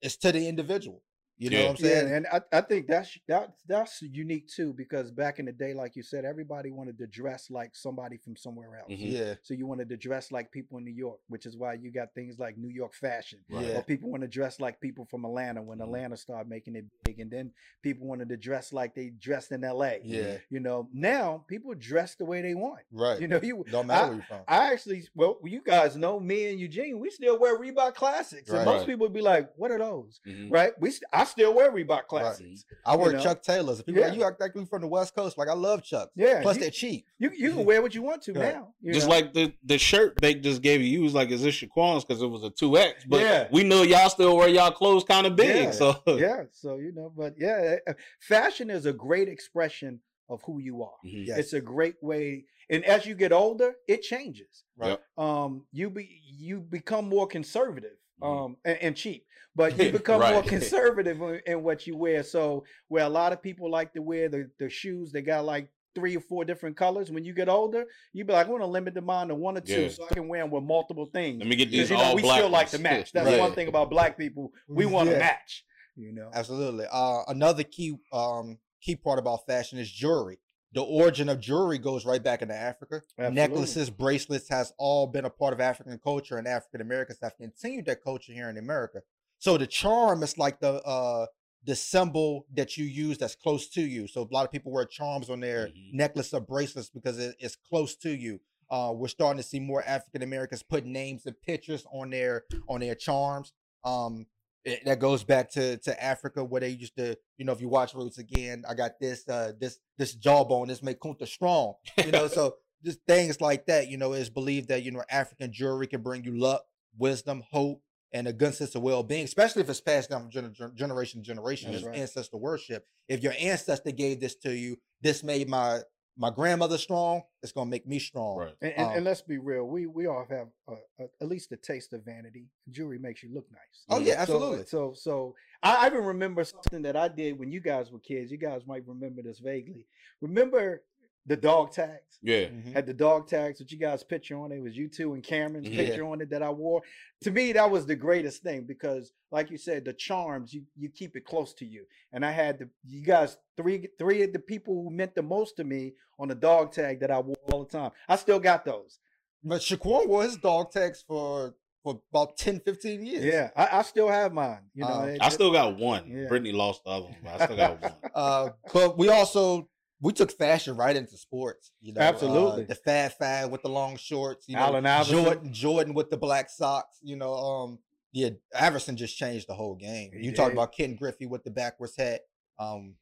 it's to the individual. You know Yeah. what I'm saying? Yeah, and I, I think that's that's that's unique too because back in the day, like you said, everybody wanted to dress like somebody from somewhere else. Mhm. yeah, So you wanted to dress like people in New York, which is why you got things like New York fashion. Right. yeah, Or people want to dress like people from Atlanta when Mhm. Atlanta started making it big, and then people wanted to dress like they dressed in L.A. yeah, You know, now people dress the way they want. right. You know, you Don't matter where you're from. I actually, well, you guys know me and Eugene, we still wear Reebok classics, Right. and most Right. people would be like, "What are those?" Mhm. Right? We, st- I still wear Reebok classics. I wear you know? Chuck Taylors. And People are like, you act like you from the West Coast. Like I love Chucks. Yeah, Plus you- they're cheap. You you can wear what you want to Right. now. Just know? like the the shirt they just gave you, you was like, "Is this Shaquan's?" Because it was a two X. But Yeah. we know y'all still wear y'all clothes kind of big. Yeah. So yeah. So you know, but yeah, uh, fashion is a great expression of who you are. Mhm. Yes. It's a great way, and as you get older, it changes. Right. Yep. Um, you be you become more conservative, Mhm. um, and, and cheap, but you become more conservative in, in what you wear. So where a lot of people like to wear the the shoes, they got like three or four different colors. When you get older, you be like, I want to limit the mine to one or two, Yeah. so I can wear them with multiple things. Let me get these you know all we black still like to match. That's Right. one thing about black people. We want to Yeah. match. You know. Absolutely. Uh, another key um, key part about fashion is jewelry. The origin of jewelry goes right back into Africa. Absolutely. Necklaces, bracelets has all been a part of African culture, and African Americans have continued that culture here in America. So the charm is like the uh, the symbol that you use that's close to you. So a lot of people wear charms on their Mhm. necklace or bracelets because it, it's close to you. Uh, we're starting to see more African Americans put names and pictures on their on their charms. Um, it- that goes back to to Africa where they used to, you know, if you watch Roots again, I got this uh this this jawbone, this make Kunta strong. You know, so just things like that, you know, it's believed that, you know, African jewelry can bring you luck, wisdom, hope, and a good sense of well-being, especially if it's passed down from gener- gener- generation to generation. That's It's right. ancestor worship. If your ancestor gave this to you, this made my my grandmother strong. It's gonna make me strong. Right. And, and, Um, and let's be real, we we all have a, a, at least a taste of vanity. Jewelry makes you look nice. Oh yeah, So- absolutely. So so, I, I even remember something that I did when you guys were kids. You guys might remember this vaguely. Remember the dog tags? Yeah. Mhm. Had the dog tags with you guys' picture on it. It was you two and Cameron's Mhm. picture on it that I wore. To me, that was the greatest thing because, like you said, the charms you you keep it close to you. And I had the you guys three three of the people who meant the most to me on the dog tag that I wore all the time. I still got those. But Shaquan wore his dog tags for for about 10, 15 years. Yeah, I, I still have mine. You know, Um, it- I still got one. Yeah. Brittany lost the other one, but I still got one. Uh, but we also we took fashion right into sports. You know, uh, Absolutely. the fad fad with the long shorts. You know, Allen Iverson. Jordan, Jordan with the black socks. You know, um, yeah, Iverson just changed the whole game. He You talk about Ken Griffey with the backwards hat. Um,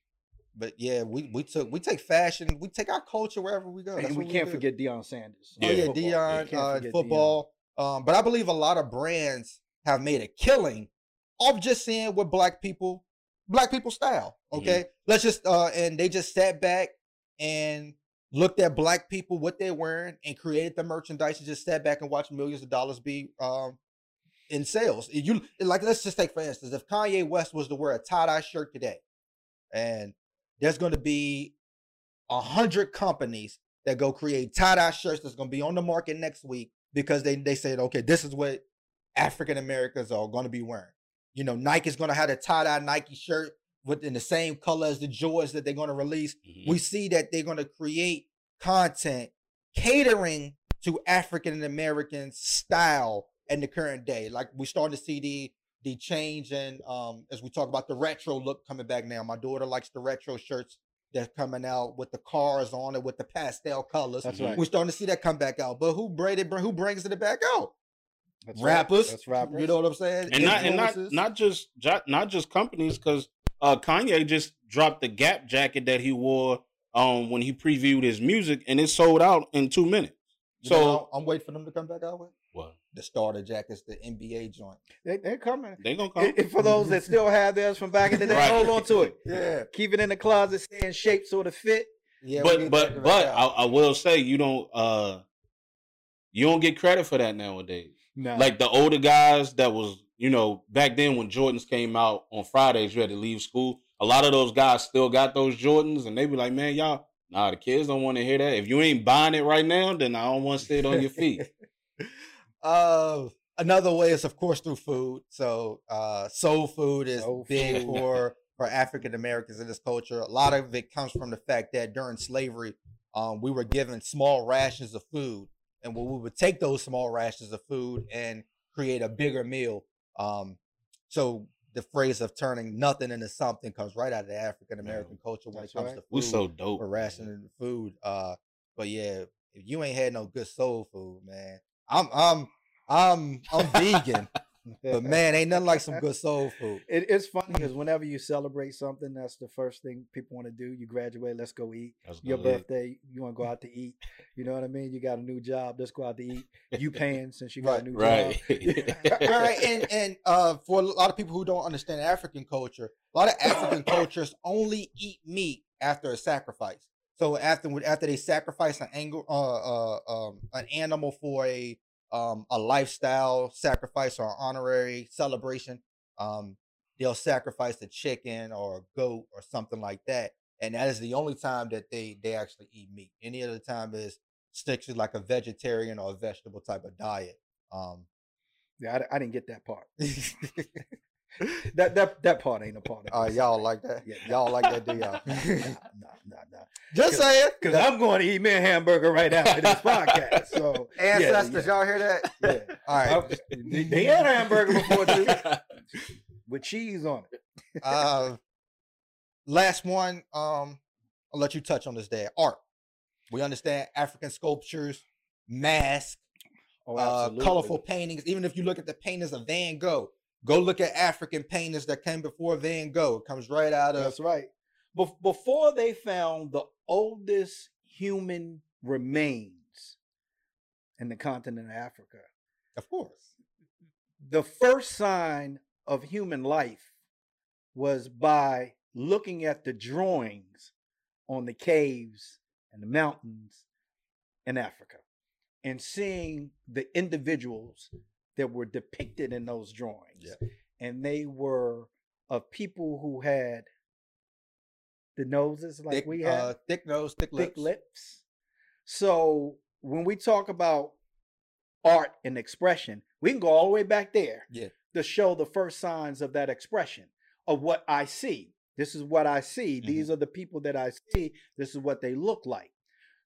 but yeah, we we took we take fashion, we take our culture wherever we go. And we can't do. forget Deion Sanders. Oh Yeah. yeah, Football. Deion, uh, forget Deion. football. Um, but I believe a lot of brands have made a killing off just seeing what black people, black people style. Mhm. Okay, let's just uh, and they just sat back and looked at black people what they're wearing and created the merchandise and just sat back and watched millions of dollars be um in sales. You like let's just take for instance, if Kanye West was to wear a tie dye shirt today, and there's going to be a hundred companies that go create tie dye shirts that's going to be on the market next week because they they said, okay, this is what African Americans are going to be wearing. You know, Nike's going to have a tie dye Nike shirt within the same color as the Jordans that they're going to release. Mhm. We see that they're going to create content catering to African American style in the current day. Like we're starting to see the the change in um as we talk about the retro look coming back now. My daughter likes the retro shirts that's coming out with the cars on it with the pastel colors. That's Mhm. right. We're starting to see that come back out. But who braided who brings it back out? That's right. rappers. That's rappers. You know what I'm saying? and not and not not just not just companies because uh Kanye just dropped the Gap jacket that he wore um when he previewed his music and it sold out in two minutes. You So know, I'm waiting for them to come back out with what the starter jackets, the NBA joint. They, they're coming. They're gonna come? And- and for those that still have theirs from back in the day, Right. hold on to it. Yeah, Keep it in the closet, stay in shape, sort of fit. yeah. but but that but I. I will say you don't uh you don't get credit for that nowadays. No. Like the older guys that was you know back then when Jordans came out on Fridays you had to leave school. A lot of those guys still got those Jordans and they be like, man, y'all. Nah, the kids don't want to hear that. If you ain't buying it right now, then I don't want to sit on your feet. uh, another way is of course through food. So uh, soul food is Soul big food. for for African Americans in this culture. A lot of it comes from the fact that during slavery, um, we were given small rations of food, and when we would take those small rations of food and create a bigger meal. Um, so the phrase of turning nothing into something comes right out of the African American culture when That's it comes right. to food We so dope. for man. rationing food. Uh, but yeah, if you ain't had no good soul food, man, I'm I'm I'm I'm vegan, but man, ain't nothing like some good soul food. It, it's funny because whenever you celebrate something, that's the first thing people want to do. You graduate, let's go eat. That's Your the lit. birthday, you want to go out to eat. You know what I mean? You got a new job, let's go out to eat. You paying since you got Right, a new Right. job. right, and and uh, for a lot of people who don't understand African culture, a lot of African cultures only eat meat after a sacrifice. So after after they sacrifice an angle, uh, uh, um, an animal for a um a lifestyle sacrifice or honorary celebration, um, they'll sacrifice a chicken or a goat or something like that, and that is the only time that they they actually eat meat. Any other time is strictly like a vegetarian or a vegetable type of diet. Um, Yeah, I, I didn't get that part. that that that part ain't a part of Uh, y'all like that? Yeah, y'all like that, do y'all? nah, nah, nah, nah. Just saying. Because I'm going to eat me a hamburger right after this podcast. So Ancestors, yeah, y'all hear that? yeah. All right. I- they, they had a hamburger before too, with cheese on it. Uh, last one. Um, I'll let you touch on this. Day art. We understand African sculptures, masks, Oh, uh, colorful paintings. Even if you look at the paintings of Van Gogh, go look at African paintings that came before Van Gogh. It comes right out of That's right. Bef- before they found the oldest human remains in the continent of Africa, of course. the first sign of human life was by looking at the drawings on the caves and the mountains in Africa and seeing the individuals that were depicted in those drawings. Yeah. And they were of people who had the noses like thick, we have uh, thick nose, thick lips. thick lips. So when we talk about art and expression, we can go all the way back there Yeah. to show the first signs of that expression of what I see. This is what I see. Mhm. These are the people that I see. This is what they look like.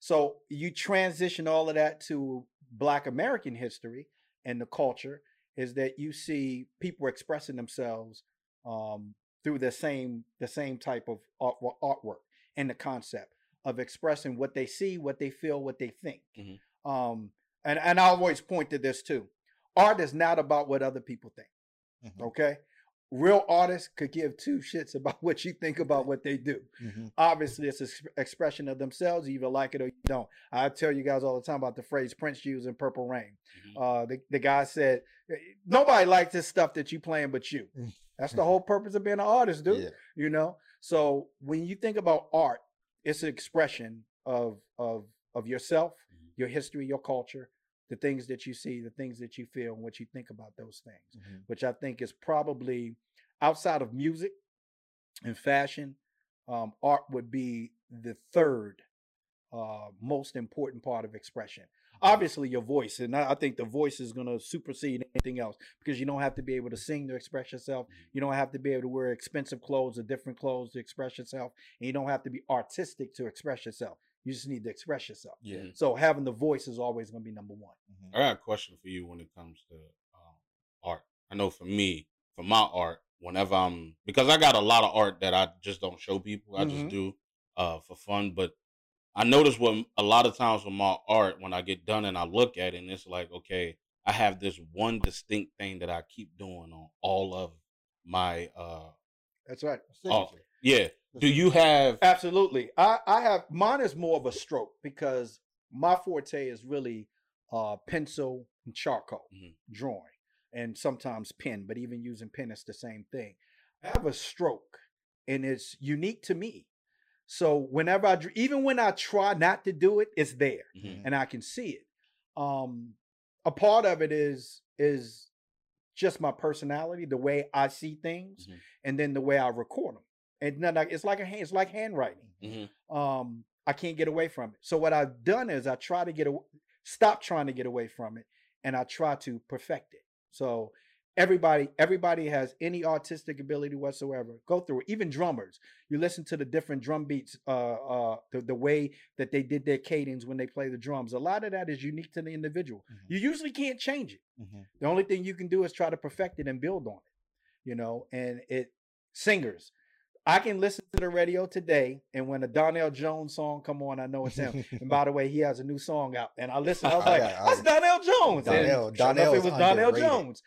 So you transition all of that to Black American history and the culture is that you see people expressing themselves um, through the same the same type of art, artwork and the concept of expressing what they see, what they feel, what they think. Mhm. Um, and and I always point to this too. Art is not about what other people think. Mhm, Okay, real artists could give two shits about what you think about what they do. mhm. Obviously, it's an expression of themselves. You either like it or you don't. I tell you guys all the time about the phrase Prince used in Purple Rain. Mhm. Uh, the, the guy said, "Eh, Nobody likes this stuff that you playing but you. Mm. That's the whole purpose of being an artist, dude. Yeah. You know? So when you think about art, it's an expression of of of yourself, Mhm. your history, your culture, the things that you see, the things that you feel, and what you think about those things Mhm. which I think is probably outside of music and fashion, um, art would be the third uh, most important part of expression. Obviously, your voice, and I I think the voice is going to supersede anything else because you don't have to be able to sing to express yourself. You don't have to be able to wear expensive clothes or different clothes to express yourself, and you don't have to be artistic to express yourself. You just need to express yourself. Yeah. Mhm. So having the voice is always going to be number one. mhm. I got a question for you when it comes to um, art. I know for me, for my art, whenever I'm because I got a lot of art that I just don't show people. I Mhm. just do uh, for fun. But I notice what a lot of times with my art, when I get done and I look at it, and it's like, okay, I have this one distinct thing that I keep doing on all of my uh That's right. Oh, yeah. Do you have Absolutely. I, I have mine is more of a stroke because my forte is really uh pencil and charcoal Mhm. drawing and sometimes pen, but even using pen is the same thing. I have a stroke and it's unique to me. So whenever I even when I try not to do it, it's there Mhm. and I can see it. Um a part of it is is just my personality, the way I see things, Mhm. and then the way I record them. And it's like a hand, it's like handwriting. Mhm. Um, I can't get away from it. So what I've done is I try to get a, stop trying to get away from it, and I try to perfect it. So everybody everybody has any artistic ability whatsoever go through it even drummers you listen to the different drum beats uh uh the, the way that they did their cadence when they play the drums a lot of that is unique to the individual Mhm. you usually can't change it Mhm. the only thing you can do is try to perfect it and build on it you know and it singers i can listen to the radio today and when a donell jones song come on i know it's him. And by the way he has a new song out and i listened i was like that's donell jones. And Donell- sure enough, Donell it was donell jones.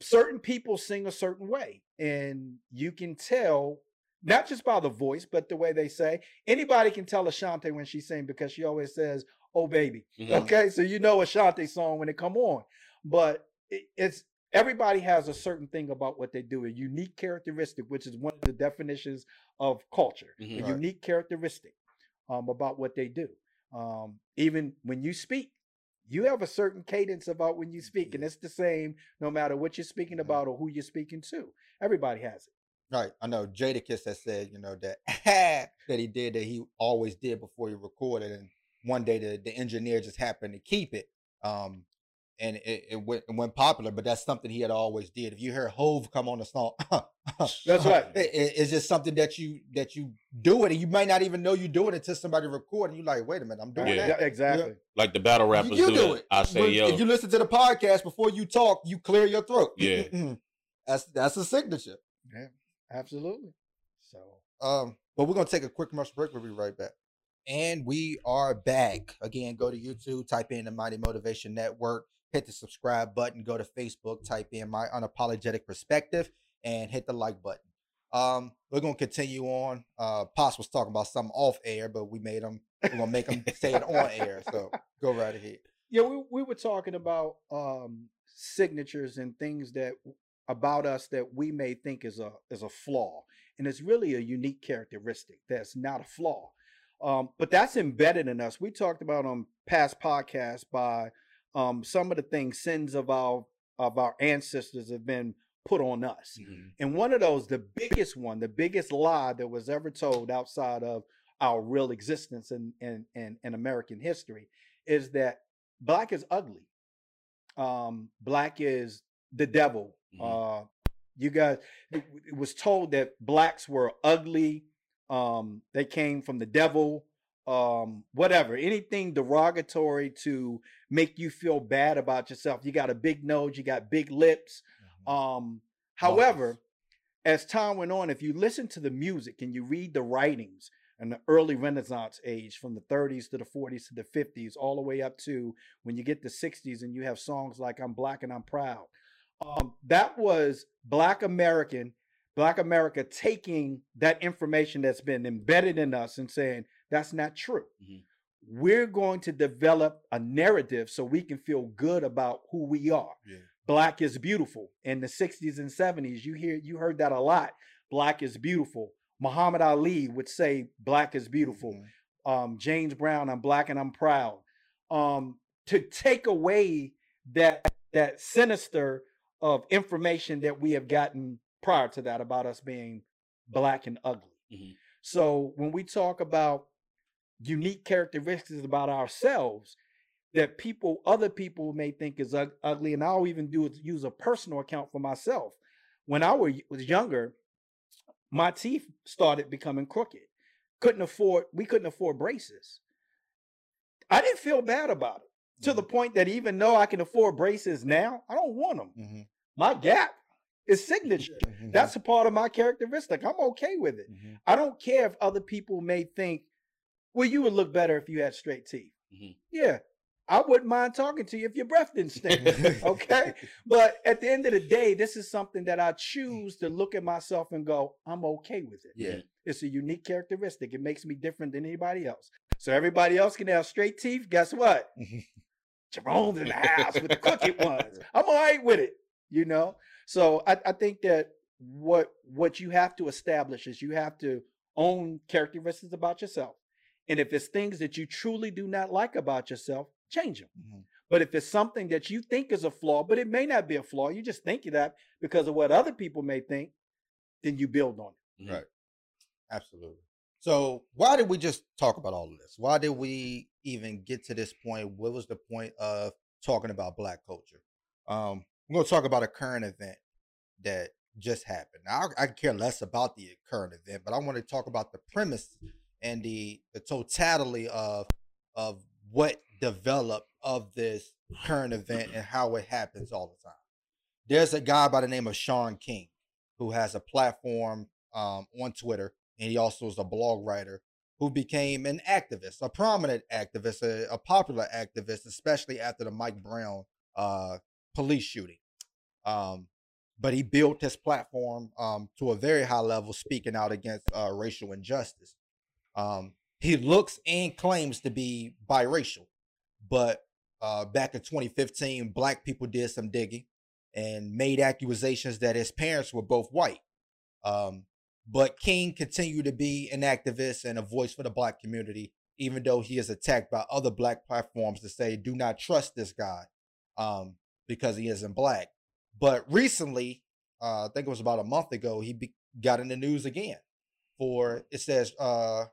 Certain people sing a certain way and you can tell not just by the voice but the way they say. Anybody can tell ashanti when she sing because she always says oh baby. Mhm. okay so you know ashanti song when it come on. But it, it's everybody has a certain thing about what they do a unique characteristic which is one of the definitions of culture Mhm. a Right. unique characteristic um, about what they do um, even when you speak you have a certain cadence about when you speak and it's the same no matter what you're speaking Mhm. about or who you're speaking to everybody has it Right. I know Jadakiss has said, you know, that that he did that he always did before he recorded, and one day the, the engineer just happened to keep it. Um and it, it went it went popular, but that's something he had always did. If you hear Hove come on the song, That's right. It, it- it's just something that you that you do it, and you might not even know you're doing it until somebody record, and you're like, wait a minute, I'm doing Yeah. that. Yeah, exactly Like the battle rappers you do, do it. I say, When- yo, If you listen to the podcast before you talk, you clear your throat. Yeah. that's that's a signature. Yeah, absolutely so Um, but we're gonna take a quick commercial break. We'll be right back. And we are back. Again, go to YouTube, type in the Mighty Motivation Network, hit the subscribe button, go to Facebook, type in my unapologetic perspective, and hit the like button. Um, we're gonna continue on. Uh Pops was talking about something off air, but we made him we're gonna make him say it on air. So go right ahead. yeah we, we were talking about um signatures and things that about us that we may think is a is a flaw and it's really a unique characteristic that's not a flaw um but that's embedded in us we talked about on past podcasts by um some of the things sins of our of our ancestors have been put on us Mhm. and one of those, the biggest one, the biggest lie that was ever told outside of our real existence in in, in, in American history is that black is ugly. Um, black is the devil. Mhm. Uh, you guys, it, it was told that blacks were ugly. Um, they came from the devil. Um, whatever, anything derogatory to make you feel bad about yourself. You got a big nose, you got big lips. Um, however, as time went on, if you listen to the music and you read the writings in the early Renaissance age, from the 30s to the 40s to the 50s, all the way up to when you get the 60s and you have songs like I'm Black and I'm Proud, um, that was Black American, Black America taking that information that's been embedded in us and saying, that's not true. Mhm. We're going to develop a narrative so we can feel good about who we are Yeah. black is beautiful in the 60s and 70s you hear you heard that a lot black is beautiful muhammad ali would say black is beautiful Mhm. um, james brown i'm black and i'm proud um, to take away that that sinister of information that we have gotten prior to that about us being black and ugly Mhm. so when we talk about unique characteristics about ourselves that people other people may think is ugly and i'll even do use a personal account for myself. When i was younger my teeth started becoming crooked. Couldn't afford we couldn't afford braces. I didn't feel bad about it to the point that even though i can afford braces now i don't want them Mhm. my gap is signature. Mhm. that's a part of my characteristic. I'm okay with it. Mhm. I don't care if other people may think, well, you would look better if you had straight teeth. Mhm. Yeah, I wouldn't mind talking to you if your breath didn't stink. okay. But at the end of the day, this is something that I choose to look at myself and go, I'm okay with it. Yeah. It's a unique characteristic. It makes me different than anybody else. So everybody else can have straight teeth. Guess what? Jerome's in the house with the crooked ones. I'm all right with it, you know. So I, I think that what what you have to establish is you have to own characteristics about yourself, and if it's things that you truly do not like about yourself, change them. Mhm. But if it's something that you think is a flaw, but it may not be a flaw, you just think of that because of what other people may think, then you build on it. Mhm. Right. Absolutely. So why did we just talk about all of this? Why did we even get to this point? What was the point of talking about black culture? Um, we're gonna talk about a current event that just happened. Now, I, I care less about the current event, but I want to talk about the premise and the the totality of of what developed of this current event and how it happens all the time. There's a guy by the name of Shaun King who has a platform um, on Twitter, and he also is a blog writer who became an activist, a prominent activist, a, a popular activist, especially after the Mike Brown uh, police shooting. Um, but he built his platform um, to a very high level, speaking out against uh, racial injustice. Um, he looks and claims to be biracial, but uh, back in 2015, black people did some digging and made accusations that his parents were both white. Um, but King continued to be an activist and a voice for the black community, even though he is attacked by other black platforms to say, do not trust this guy um, because he isn't black. But recently, uh, I think it was about a month ago, he be- got in the news again for it says uh,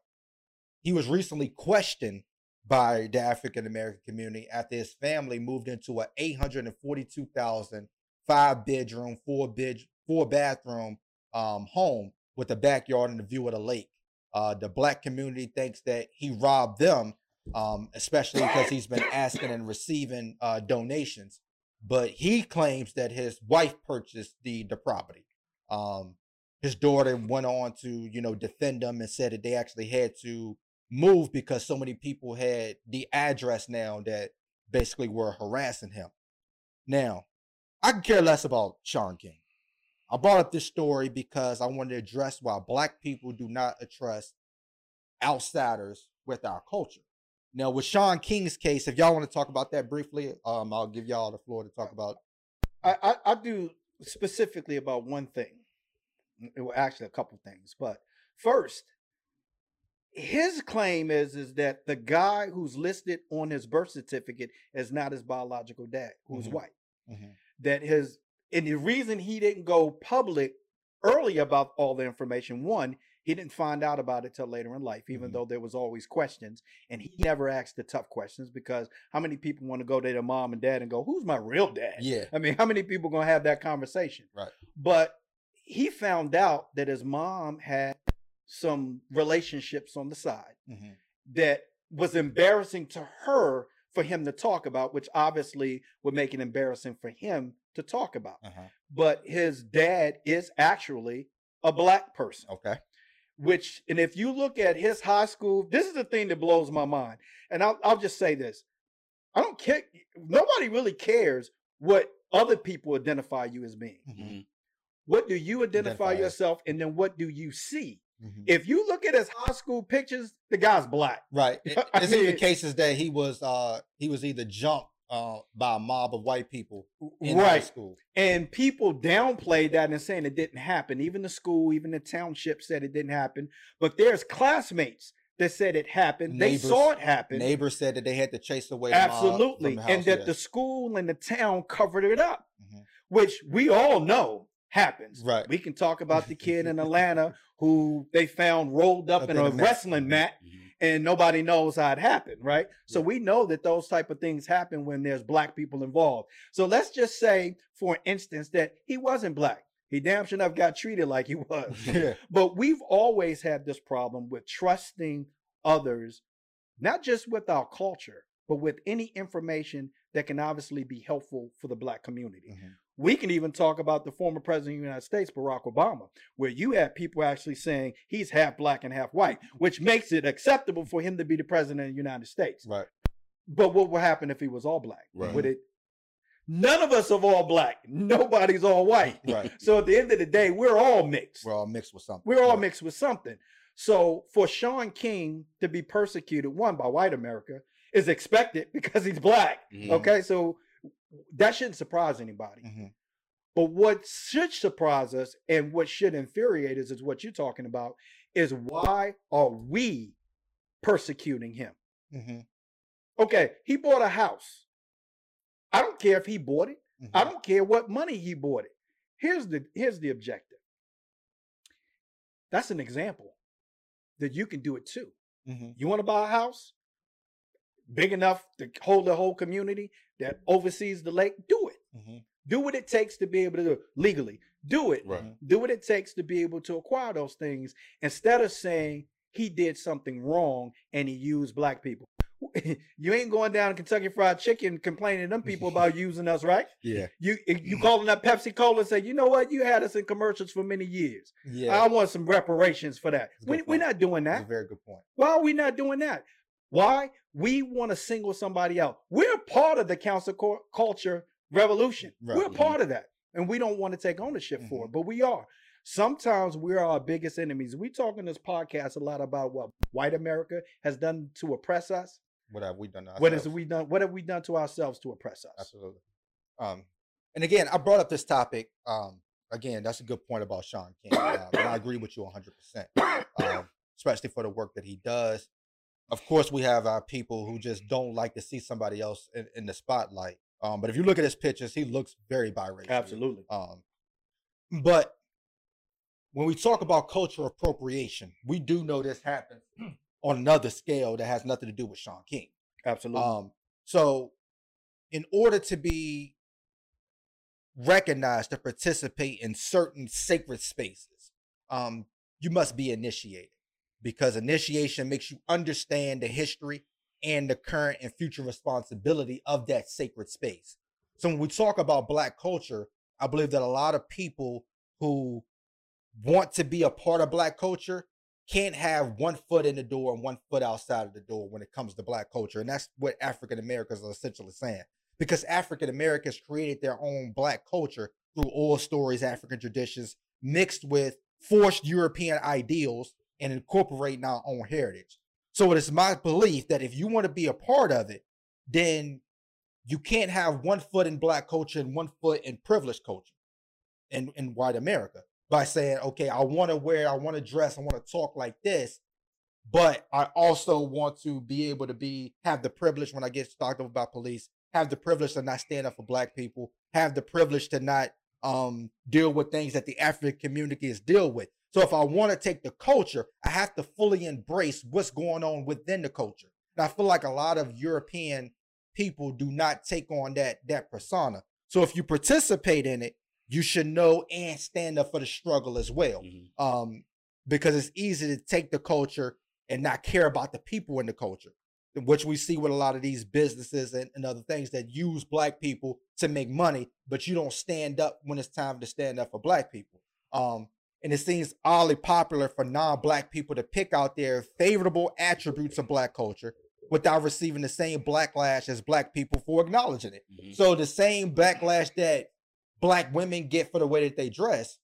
he was recently questioned by the African American community after his family moved into a 842,000 five bedroom, four bed, four bathroom um, home with a backyard and a view of the lake. Uh, the black community thinks that he robbed them, um, especially because he's been asking and receiving uh, donations. But he claims that his wife purchased the the property. Um, his daughter went on to you know defend them and said that they actually had to move because so many people had the address now that basically were harassing him. Now, I can care less about Shaun King. I brought up this story because I wanted to address why black people do not trust outsiders with our culture. Now, with Shaun King's case, if y'all want to talk about that briefly, um, I'll give y'all the floor to talk about. I, I, I do specifically about one thing. Well, actually, a couple things. But first, his claim is is that the guy who's listed on his birth certificate is not his biological dad, who's Mhm. white. Mhm. That his and the reason he didn't go public early about all the information, one, he didn't find out about it till later in life, even Mhm. though there was always questions, and he never asked the tough questions because how many people want to go to their mom and dad and go, "Who's my real dad?" Yeah, I mean, how many people gonna have that conversation? Right. But he found out that his mom had some relationships on the side Mhm. that was embarrassing to her for him to talk about, which obviously would make it embarrassing for him to talk about. uh-huh. But his dad is actually a black person okay, which and if you look at his high school this is the thing that blows my mind and i'll, I'll just say this i don't care nobody really cares what other people identify you as being Mhm. Mhm. what do you identify, Identify yourself and then what do you see Mhm. if you look at his high school pictures the guy's black right. It- it's even cases that he was uh he was either jumped uh by a mob of white people in high right school. and people downplayed that and saying it didn't happen even the school even the township said it didn't happen but there's classmates that said it happened they saw it happen Neighbors said that they had to chase away the mob from Absolutely. and that yeah. the school and the town covered it up, Mhm. which we all know happens. Right. We can talk about the kid in Atlanta who they found rolled up, Up in in a wrestling mat Mhm. and nobody knows how it happened, right? So we know that those type of things happen when there's black people involved. So let's just say, for instance, that he wasn't black. He damn sure enough got treated like he was. yeah. But we've always had this problem with trusting others, not just with our culture, but with any information that can obviously be helpful for the black community. Mhm. We can even talk about the former president of the United States, Barack Obama, where you had people actually saying he's half black and half white, which makes it acceptable for him to be the president of the United States. Right. But what would happen if he was all black? Right. Would it? None of us are all black. Nobody's all white. Right. So at the end of the day, we're all mixed. We're all mixed with something. We're all Right. mixed with something. So for Shaun King to be persecuted, one by white America, is expected because he's black. Mhm. Okay, so that shouldn't surprise anybody. Mhm. But what should surprise us and what should infuriate us is what you're talking about is why are we persecuting him? Mhm. Okay, he bought a house. I don't care if he bought it. I Mhm. don't care what money he bought it. Here's the here's the objective. That's an example that you can do it too. Mhm. You want to buy a house big enough to hold the whole community that mm-hmm. oversees the lake? Do it. Mhm. Do what it takes to be able to do it legally. Do it. Right. Mm-hmm. Do what it takes to be able to acquire those things instead of saying he did something wrong and he used black people. you ain't going down to Kentucky Fried Chicken complaining to them people about using us, right? Yeah. You you mm-hmm. calling up Pepsi Cola and say, you know what, you had us in commercials for many years. Yeah. I want some reparations for that. We we're not doing that. That's a very good point. Why are we not doing that? Why? We want to single somebody out. We're part of the council cul- culture revolution. Right. We're Mhm. part of that. And we don't want to take ownership for it, but we are. Sometimes we're our biggest enemies. We talk in this podcast a lot about what white America has done to oppress us. What have we done? to What has we done? What have we done to ourselves to oppress us? Absolutely. Um, and again, I brought up this topic. Um, again, that's a good point about Shaun King. And I agree with you 100%, um, especially for the work that he does. Of course, we have our people who just don't like to see somebody else in, in the spotlight. Um, but if you look at his pictures, he looks very biracial. Absolutely. Um, but when we talk about cultural appropriation, we do know this happens on another scale that has nothing to do with Shaun King. Absolutely. Um, so in order to be recognized to participate in certain sacred spaces, um, you must be initiated because initiation makes you understand the history and the current and future responsibility of that sacred space. So when we talk about black culture, I believe that a lot of people who want to be a part of black culture can't have one foot in the door and one foot outside of the door when it comes to black culture. And that's what African Americans are essentially saying. Because African Americans created their own black culture through oral stories, African traditions, mixed with forced European ideals and incorporating our own heritage. So it is my belief that if you want to be a part of it, then you can't have one foot in black culture and one foot in privileged culture in, in white America by saying, okay, I want to wear, I want to dress, I want to talk like this, but I also want to be able to be have the privilege when I get talked by police, have the privilege to not stand up for black people, have the privilege to not um deal with things that the African community is deal with. So if I want to take the culture, I have to fully embrace what's going on within the culture. And I feel like a lot of European people do not take on that that persona. So if you participate in it, you should know and stand up for the struggle as well. Mhm. Um, because it's easy to take the culture and not care about the people in the culture, which we see with a lot of these businesses and, and other things that use black people to make money, but you don't stand up when it's time to stand up for black people. Um, and it seems oddly popular for non-black people to pick out their favorable attributes of black culture without receiving the same backlash as black people for acknowledging it. Mhm. So the same backlash that black women get for the way that they dress,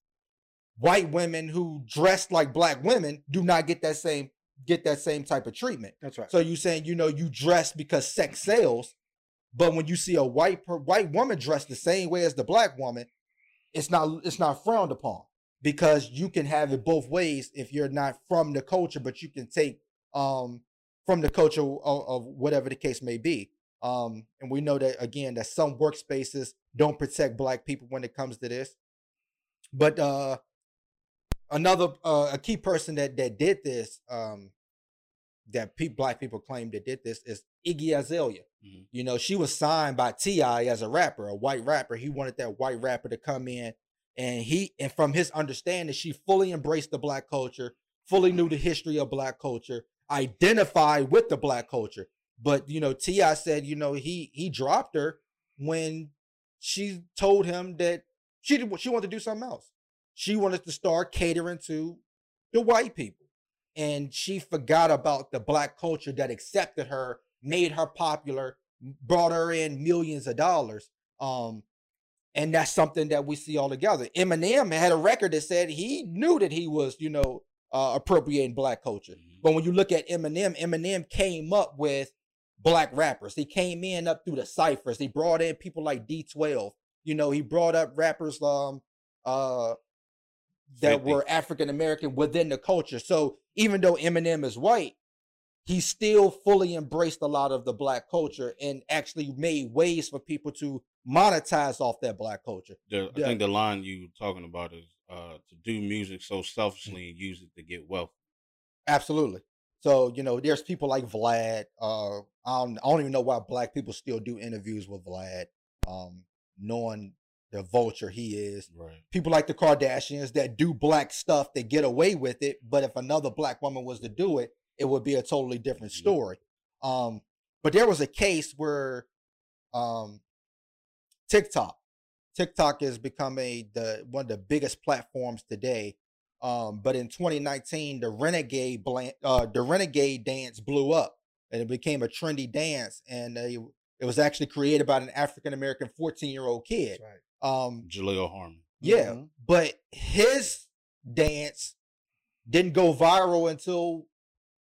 white women who dress like black women do not get that same get that same type of treatment. That's right. So you saying you know you dress because sex sells, but when you see a white per, white woman dressed the same way as the black woman, it's not it's not frowned upon because you can have it both ways if you're not from the culture, but you can take um from the culture of, of whatever the case may be. Um, and we know that again that some workspaces don't protect black people when it comes to this. But uh another uh, a key person that that did this um that pe- black people claim that did this is Iggy Azalea. Mhm. You know, she was signed by T.I. as a rapper, a white rapper. He wanted that white rapper to come in and he and from his understanding, she fully embraced the black culture, fully knew the history of black culture, identified with the black culture. But you know, T.I. said, you know, he he dropped her when she told him that she did, she wanted to do something else. She wanted to start catering to the white people. And she forgot about the black culture that accepted her, made her popular, brought her in millions of dollars. Um, and that's something that we see all together. Eminem had a record that said he knew that he was, you know, uh, appropriating black culture. Mhm. But when you look at Eminem, Eminem came up with black rappers. He came in up through the ciphers. He brought in people like D12. You know, he brought up rappers um uh that were African American within the culture. So even though Eminem is white, he still fully embraced a lot of the black culture and actually made ways for people to monetize off that black culture. The, I think the line you were talking about is uh, to do music so selfishly and use it to get wealth. Absolutely. So, you know, there's people like Vlad. Uh, I don't, I don't even know why black people still do interviews with Vlad. Um, knowing the vulture he is. Right. People like the Kardashians that do black stuff that get away with it, but if another black woman was to do it, it would be a totally different Mhm. story. Um, but there was a case where um, TikTok, TikTok has become a the one of the biggest platforms today. Um, but in 2019, the renegade blan- uh, the renegade dance blew up, and it became a trendy dance, and uh, it was actually created by an African American 14 year old kid. Right. Um, Jaleel Harmon. yeah, Mhm. but his dance didn't go viral until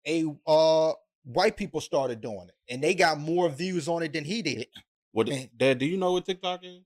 a uh white people started doing it, and they got more views on it than he did. What, Man. Dad? Do you know what TikTok is?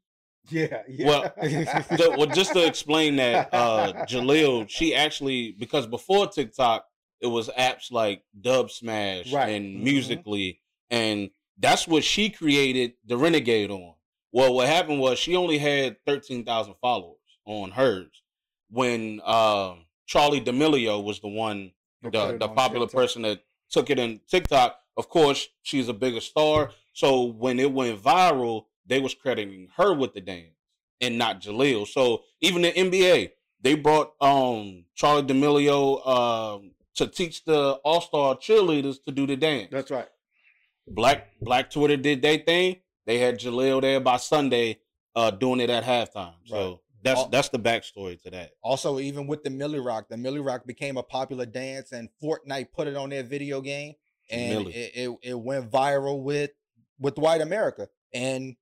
Yeah, yeah. Well, the- well, just to explain that, uh, Jaleel, she actually because before TikTok, it was apps like Dubsmash Right. and Mhm. Musical.ly, and that's what she created the Renegade on. Well, what happened was she only had thirteen thousand followers on hers when uh, Charli D'Amelio was the one, the, the popular TikTok. person that took it in TikTok. Of course, she's a bigger star. So when it went viral, they was crediting her with the dance and not Jaleel. So even the NBA, they brought um Charli D'Amelio um to teach the All Star cheerleaders to do the dance. That's right. Black Black Twitter did their thing. They had Jaleel there by Sunday, uh, doing it at halftime. So Right. that's Al- that's the backstory to that. Also, even with the Milly Rock, the Milly Rock became a popular dance, and Fortnite put it on their video game, and it, it it went viral with with white America, and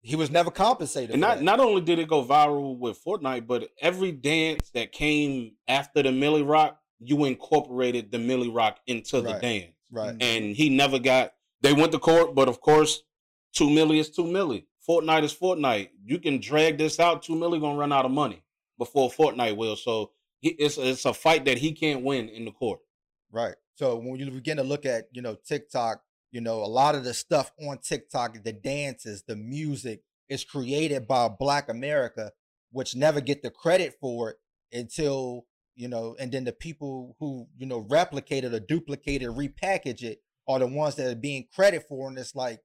he was never compensated. And for not that. not only did it go viral with Fortnite, but every dance that came after the Milly Rock, you incorporated the Milly Rock into the Right. dance. right. and he never got. They went to court, but of course, two milli is two milli. Fortnite is Fortnite. You can drag this out. Two milli gonna run out of money before Fortnite will. So it's it's a fight that he can't win in the court. Right. So when you begin to look at, you know, TikTok, you know, a lot of the stuff on TikTok, the dances, the music is created by Black America, which never get the credit for it until, you know, and then the people who, you know, replicate it or duplicate it, repackage it are the ones that are being credit for. And it's like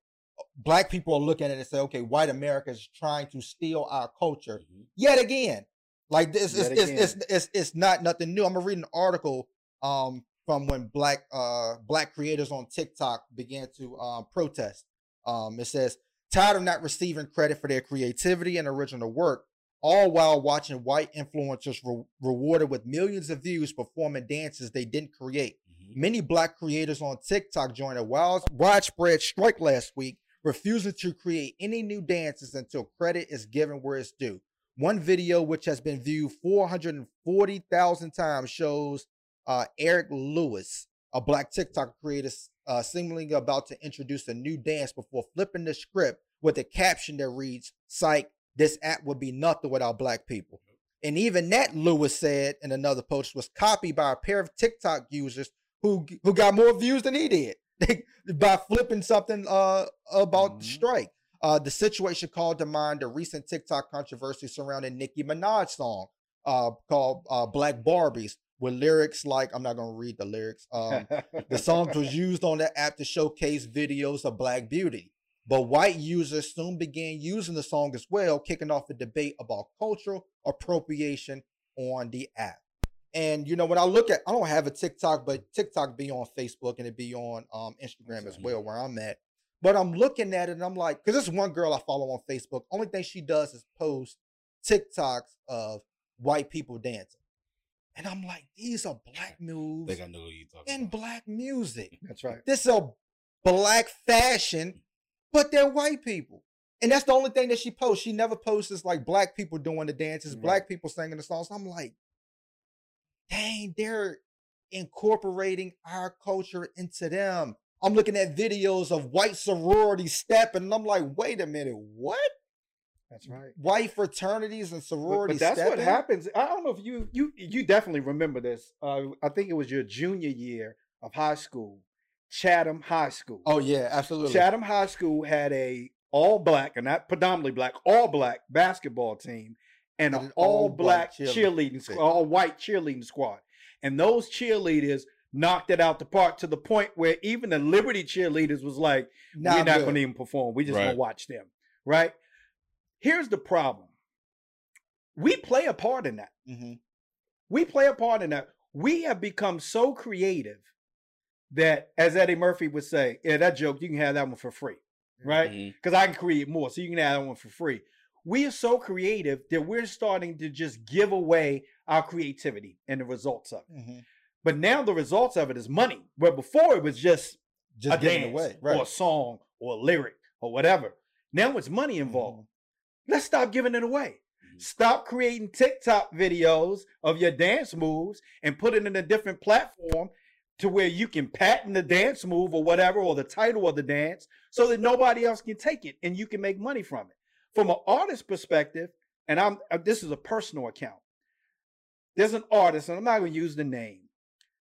black people are looking at it and say, okay, white America is trying to steal our culture yet again. Like this, it's, Yet it's, it's it's it's not nothing new. I'm gonna read an article um from when black uh black creators on TikTok began to um protest. Um, it says tired of not receiving credit for their creativity and original work, all while watching white influencers re- rewarded with millions of views performing dances they didn't create. Mhm. Many black creators on TikTok joined a wild, widespread strike last week, refusing to create any new dances until credit is given where it's due. One video, which has been viewed 440,000 times, shows uh, Erick Louis, a black TikTok creator, uh, seemingly about to introduce a new dance before flipping the script with a caption that reads, Psych, this app would be nothing without black people. And even that, Louis said in another post, was copied by a pair of TikTok users who who got more views than he did by flipping something uh, about the Mhm. strike. Uh, the situation called to mind the recent TikTok controversy surrounding Nicki Minaj's song uh, called uh, Black Barbies, with lyrics like, I'm not going to read the lyrics. Um, the song was used on the app to showcase videos of Black beauty. But white users soon began using the song as well, kicking off a debate about cultural appropriation on the app. And you know, when I look at, I don't have a TikTok, but TikTok be on Facebook and it be on um, Instagram as well, where I'm at. But I'm looking at it and I'm like, because this one girl I follow on Facebook, only thing she does is post TikToks of white people dancing. And I'm like, these are black I moves think I know you talking and about. black music. That's right. This is a black fashion, but they're white people. And that's the only thing that she posts. She never posts like black people doing the dances, Right. black people singing the songs. I'm like, dang, they're incorporating our culture into them. I'm looking at videos of white sorority stepping, and I'm like, wait a minute, what? That's right. White fraternities and sororities but that's what happens. I don't know if you you you definitely remember this. Uh, I think it was your junior year of high school, Chatham High School. Oh yeah, absolutely. Chatham High School had a all black and not predominantly black, all black basketball team and And an an all all-black black cheerleading cheerleading, squad, all white cheerleading squad. And those cheerleaders knocked it out the park to the point where even the Liberty cheerleaders was like, we're not going to even perform. We just going to watch them. Right. Here's the problem. we play a part in that. hmm We play a part in that. We have become so creative that, as Eddie Murphy would say, yeah, that joke, you can have that one for free, right? Mhm. Because I can create more, so you can have that one for free. We are so creative that we're starting to just give away our creativity and the results of it. hmm But now the results of it is money. Where before it was just Just a giving dance away, or a song or a lyric or whatever. Now it's money Mm-hmm. involved. Let's stop giving it away. Mhm. Stop creating TikTok videos of your dance moves and put it in a different platform to where you can patent the dance move or whatever or the title of the dance so that nobody else can take it and you can make money from it. From an artist perspective, and I'm uh, this is a personal account. There's an artist, and I'm not going to use the name,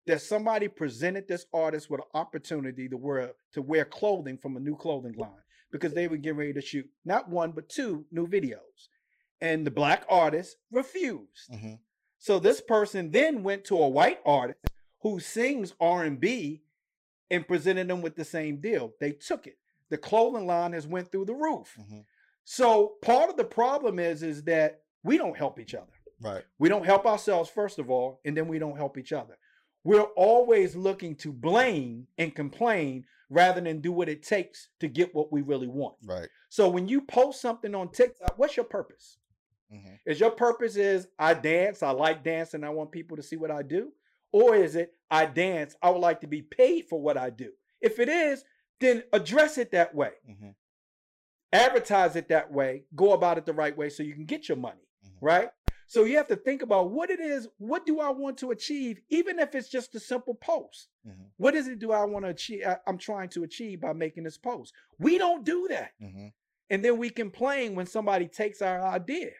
that somebody presented this artist with an opportunity to wear to wear clothing from a new clothing line because they were getting ready to shoot not one but two new videos, and the black artist refused. hmm So this person then went to a white artist who sings R&B and presented them with the same deal. They took it. The clothing line has went through the roof. hmm So part of the problem is is that we don't help each other. Right. We don't help ourselves, first of all, and then we don't help each other. We're always looking to blame and complain rather than do what it takes to get what we really want. Right. So when you post something on TikTok, what's your purpose? hmm Is your purpose is I dance, I like dancing, I want people to see what I do? Or is it I dance, I would like to be paid for what I do? If it is, then address it that way. hmm Advertise it that way, go about it the right way so you can get your money Mhm. right? So you have to think about what it is. What do I want to achieve, even if it's just a simple post? hmm What is it do I want to achieve? I- I'm trying to achieve by making this post. We don't do that, hmm and then we complain when somebody takes our idea.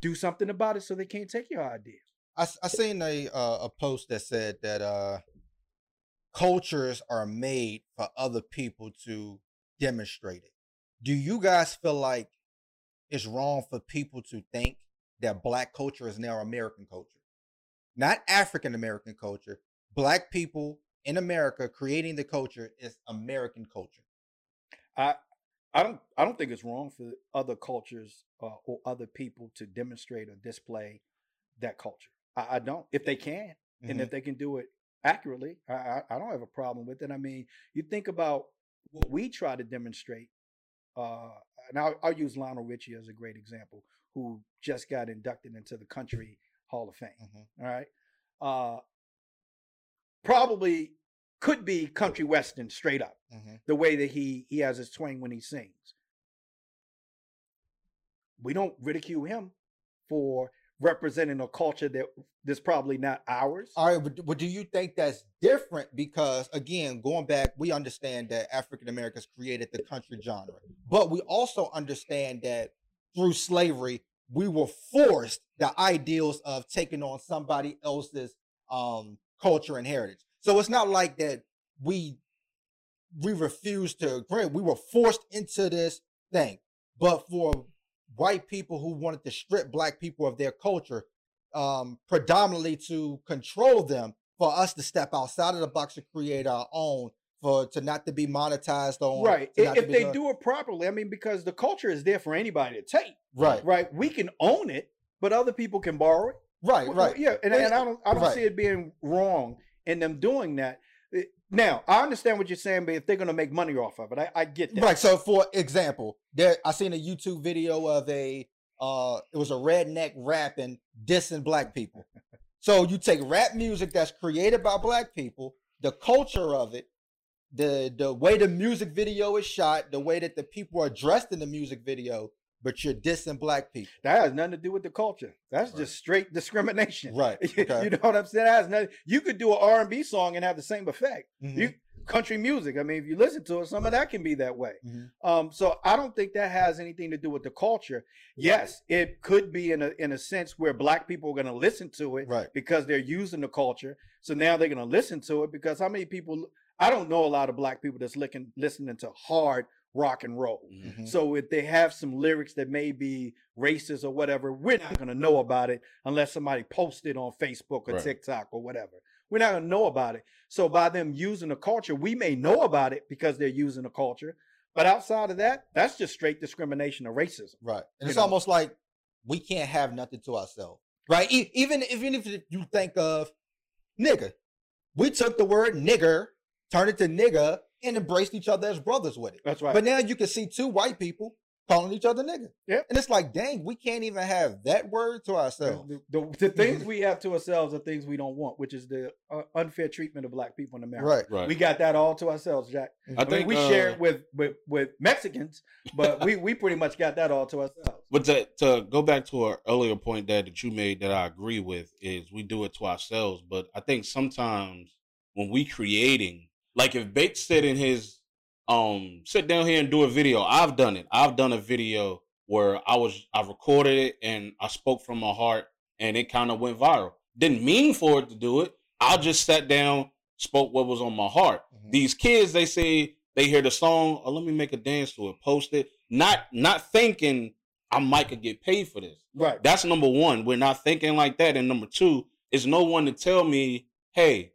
Do something about it so they can't take your idea. I, I seen a uh, a post that said that uh, cultures are made for other people to demonstrate it. Do you guys feel like it's wrong for people to think that black culture is now American culture, not African American culture? Black people in America creating the culture is American culture. I I don't I don't think it's wrong for other cultures uh, or other people to demonstrate or display that culture. I, I don't if they can. and Mhm. if they can do it accurately, I, I, I don't have a problem with it. I mean, you think about what we try to demonstrate, uh, and I'll, I'll use Lionel Richie as a great example, who just got inducted into the Country Hall of Fame. Mhm. All right, uh, probably could be country western straight up, Mhm. the way that he he has his twang when he sings. We don't ridicule him for representing a culture that that's probably not ours. All right, but, do you think that's different? Because again, going back, we understand that African Americans created the country genre, but we also understand that through slavery, we were forced the ideals of taking on somebody else's um, culture and heritage. So it's not like that we we refused to agree. We were forced into this thing. But for white people who wanted to strip black people of their culture, um, predominantly to control them, for us to step outside of the box to create our own, for to not to be monetized on, Right. to If, not to if be they done- do it properly, I mean, because the culture is there for anybody to take. right, Right. We can own it, but other people can borrow it. right, right, Yeah. And, and I don't I don't right. see it being wrong in them doing that. Now, I understand what you're saying, but if they're gonna make money off of it, I, I get that. Right. So for example, there I seen a YouTube video of a uh it was a redneck rapping dissing black people. So you take rap music that's created by black people, the culture of it, the the way the music video is shot, the way that the people are dressed in the music video, but you're dissing black people. That has nothing to do with the culture. That's Right. just straight discrimination. Right. Okay. you know what I'm saying? That has nothing. You could do an R&B song and have the same effect. Mhm, You country music. I mean, if you listen to it, some of that can be that way. mhm. Um, so I don't think that has anything to do with the culture. Yes, it could be in a in a sense where black people are going to listen to it Right. because they're using the culture. So now they're going to listen to it because how many people? I don't know a lot of black people that's looking listening to hard rock and roll. Mhm. Mhm. So if they have some lyrics that may be racist or whatever, we're not going to know about it unless somebody posts it on Facebook or Right. TikTok or whatever. We're not going to know about it. So by them using the culture, we may know about it because they're using the culture. But outside of that, that's just straight discrimination or racism. Right. And it's know. almost like we can't have nothing to ourselves, right? E- even even if you think of nigga, we took the word nigger, turned it to nigga, and embraced each other as brothers with it. That's right. But now you can see two white people calling each other nigga. Yep. And it's like, dang, we can't even have that word to ourselves. the, the, the things we have to ourselves are things we don't want, which is the uh, unfair treatment of black people in America. Right. Right. We got that all to ourselves, Jack. I I, mean, think, we share uh, it with, with with Mexicans, but we we pretty much got that all to ourselves. But to, to go back to our earlier point that, that you made that I agree with is we do it to ourselves. But I think sometimes when we creating, like if Bates said in his um sit down here and do a video, I've done it. I've done a video where I was I recorded it and I spoke from my heart and it kind of went viral. Didn't mean for it to do it. I just sat down, spoke what was on my heart. Mhm. These kids, they say they hear the song, oh, let me make a dance to it, post it, not not thinking I might could get paid for this. Right. That's number one. We're not thinking like that. And number two is no one to tell me, hey,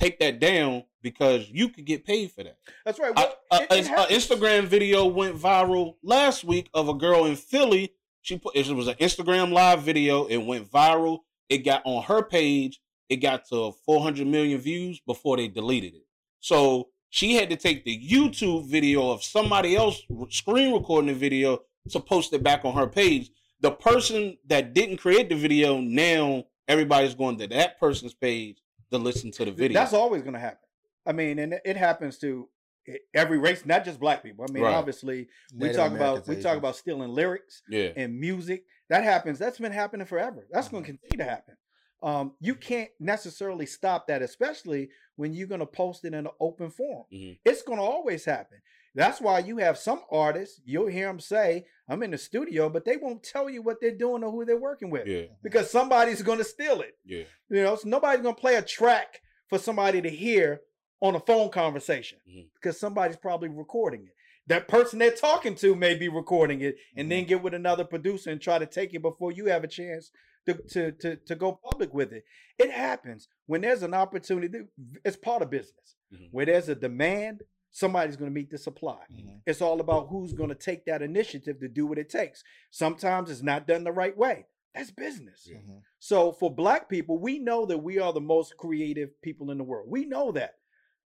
take that down because you could get paid for that. That's right. Well, a- it- it a uh, happens. Instagram video went viral last week of a girl in Philly. She put it was an Instagram live video. It went viral. It got on her page. It got to 400 million views before they deleted it. So she had to take the YouTube video of somebody else screen recording the video to post it back on her page. The person that didn't create the video now everybody's going to that person's page to listen to the video. That's always going to happen. I mean, and it- happens to every race, not just black people. I mean, Right. obviously, we Native talk about we talk about stealing lyrics yeah. and music. That happens. That's been happening forever. That's going Mhm. to continue to happen. Um, you can't necessarily stop that, especially when you're going to post it in an open forum. Mhm. It's going to always happen. That's why you have some artists. You'll hear them say, "I'm in the studio," but they won't tell you what they're doing or who they're working with Yeah. because somebody's going to steal it. Yeah. You know, so nobody's gonna play a track for somebody to hear on a phone conversation Mhm. because somebody's probably recording it. That person they're talking to may be recording it and then get with another producer and try to take it before you have a chance to, to, to, to go public with it. It happens when there's an opportunity. It's part of business. Mhm. Where there's a demand, somebody's gonna meet the supply. Mhm. It's all about who's going to take that initiative to do what it takes. Sometimes it's not done the right way. That's business. Yeah. Mhm. So for black people, we know that we are the most creative people in the world. We know that.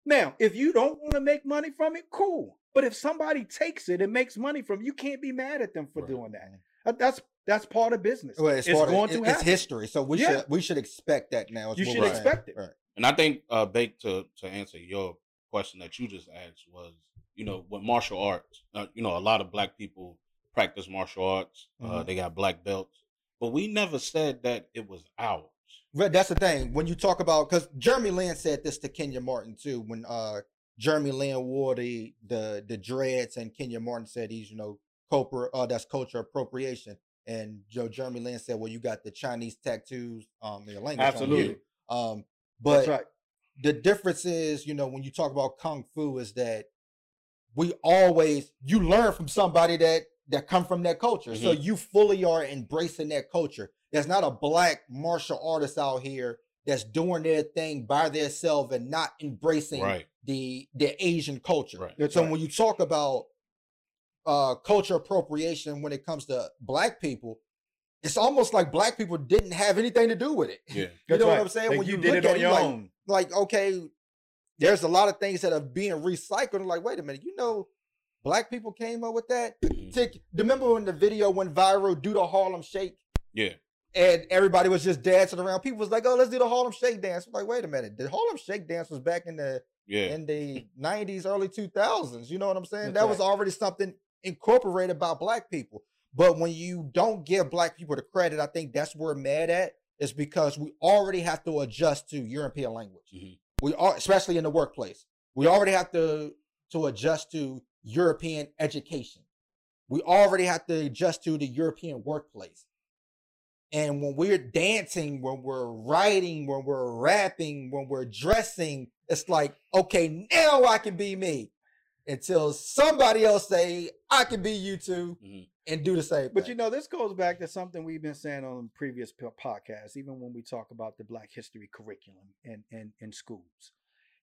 Now, if you don't want to make money from it, cool. But if somebody takes it and makes money from it, you can't be mad at them for Right. doing that. Uh, That's that's part of business. Well, it's, it's part going it- to it's happen. history, so we Yeah. should we should expect that now. You should we're expect it. Right. And I think, uh, Bake, to, to answer your question that you just asked was, you know, with martial arts, uh, you know, a lot of black people practice martial arts. Uh, Mhm. they got black belts, but we never said that it was ours. That's the thing when you talk about because Jeremy Lin said this to Kenyon Martin too when uh Jeremy Lin wore the the the dreads and Kenyon Martin said he's you know culprit uh that's culture appropriation. And Joe Jeremy Lin said well you got the Chinese tattoos um in your language Absolutely. um That's but right. the difference is you know when you talk about kung fu is that we always you learn from somebody that that come from that culture. So you fully are embracing that culture there's not a black martial artist out here that's doing their thing by themselves and not embracing Right. the the asian culture Right. That's so right. when you talk about uh culture appropriation when it comes to black people it's almost like black people didn't have anything to do with it Yeah. you That's know what i'm saying Like, when you, you, did look it at on you're your like, own. like okay there's a lot of things that are being recycled like wait a minute you know black people came up with that Mhm. Take, remember when the video went viral do the harlem shake Yeah. And everybody was just dancing around. People was like oh let's do the harlem shake dance. I'm like wait a minute. The harlem shake dance was back in the Yeah. in the 90s early 2000s you know what i'm saying? That's that was already something incorporated by black people. But when you don't give black people the credit i think that's where we're mad at is because we already have to adjust to european language. Mhm. we are especially in the workplace. We already have to to adjust to european education. We already have to adjust to the european workplace and when we're dancing when we're writing when we're rapping when we're dressing it's like okay now i can be me until somebody else say i can be you too Mhm. and do the same But thing. you know, this goes back to something we've been saying on previous podcasts, even when we talk about the Black History curriculum in, in, in schools,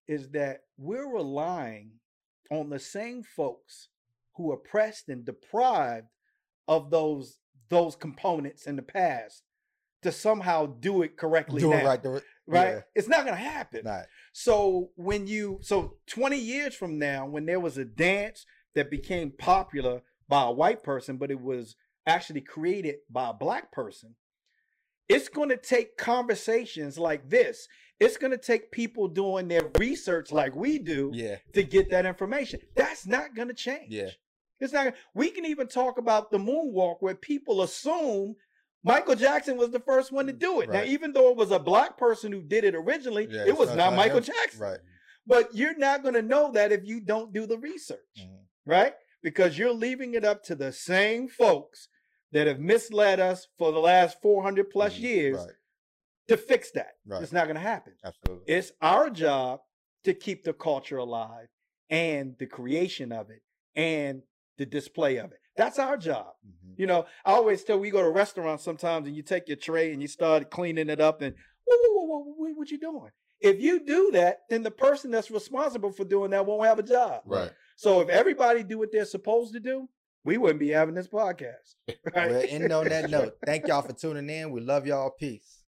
is that we're relying on the same folks who oppressed and deprived of those those components in the past to somehow do it correctly Do now, it right. Do it, right? yeah, It's not going to happen. Not. So when you so 20 years from now, when there was a dance that became popular by a white person, but it was actually created by a black person, it's going to take conversations like this. It's going to take people doing their research like we do Yeah. to get that information. That's not going to change. Yeah. It's not. We can even talk about the moonwalk where people assume Michael Jackson was the first one to do it. Now, even though it was a black person who did it originally, Yeah, it was so not Michael him. Jackson. Right. But you're not going to know that if you don't do the research, Mhm. right? Because you're leaving it up to the same folks that have misled us for the last 400 plus Mhm. years Right. to fix that. Right. It's not going to happen. Absolutely. It's our job to keep the culture alive and the creation of it and the display of it. That's our job. Mhm. You know, I always tell we go to restaurants sometimes and you take your tray and you start cleaning it up and whoa, whoa, whoa, whoa, what, you doing? If you do that, then the person that's responsible for doing that won't have a job. Right. So if everybody do what they're supposed to do, we wouldn't be having this podcast. Right? Well, end on that note. Thank y'all for tuning in. We love y'all. Peace.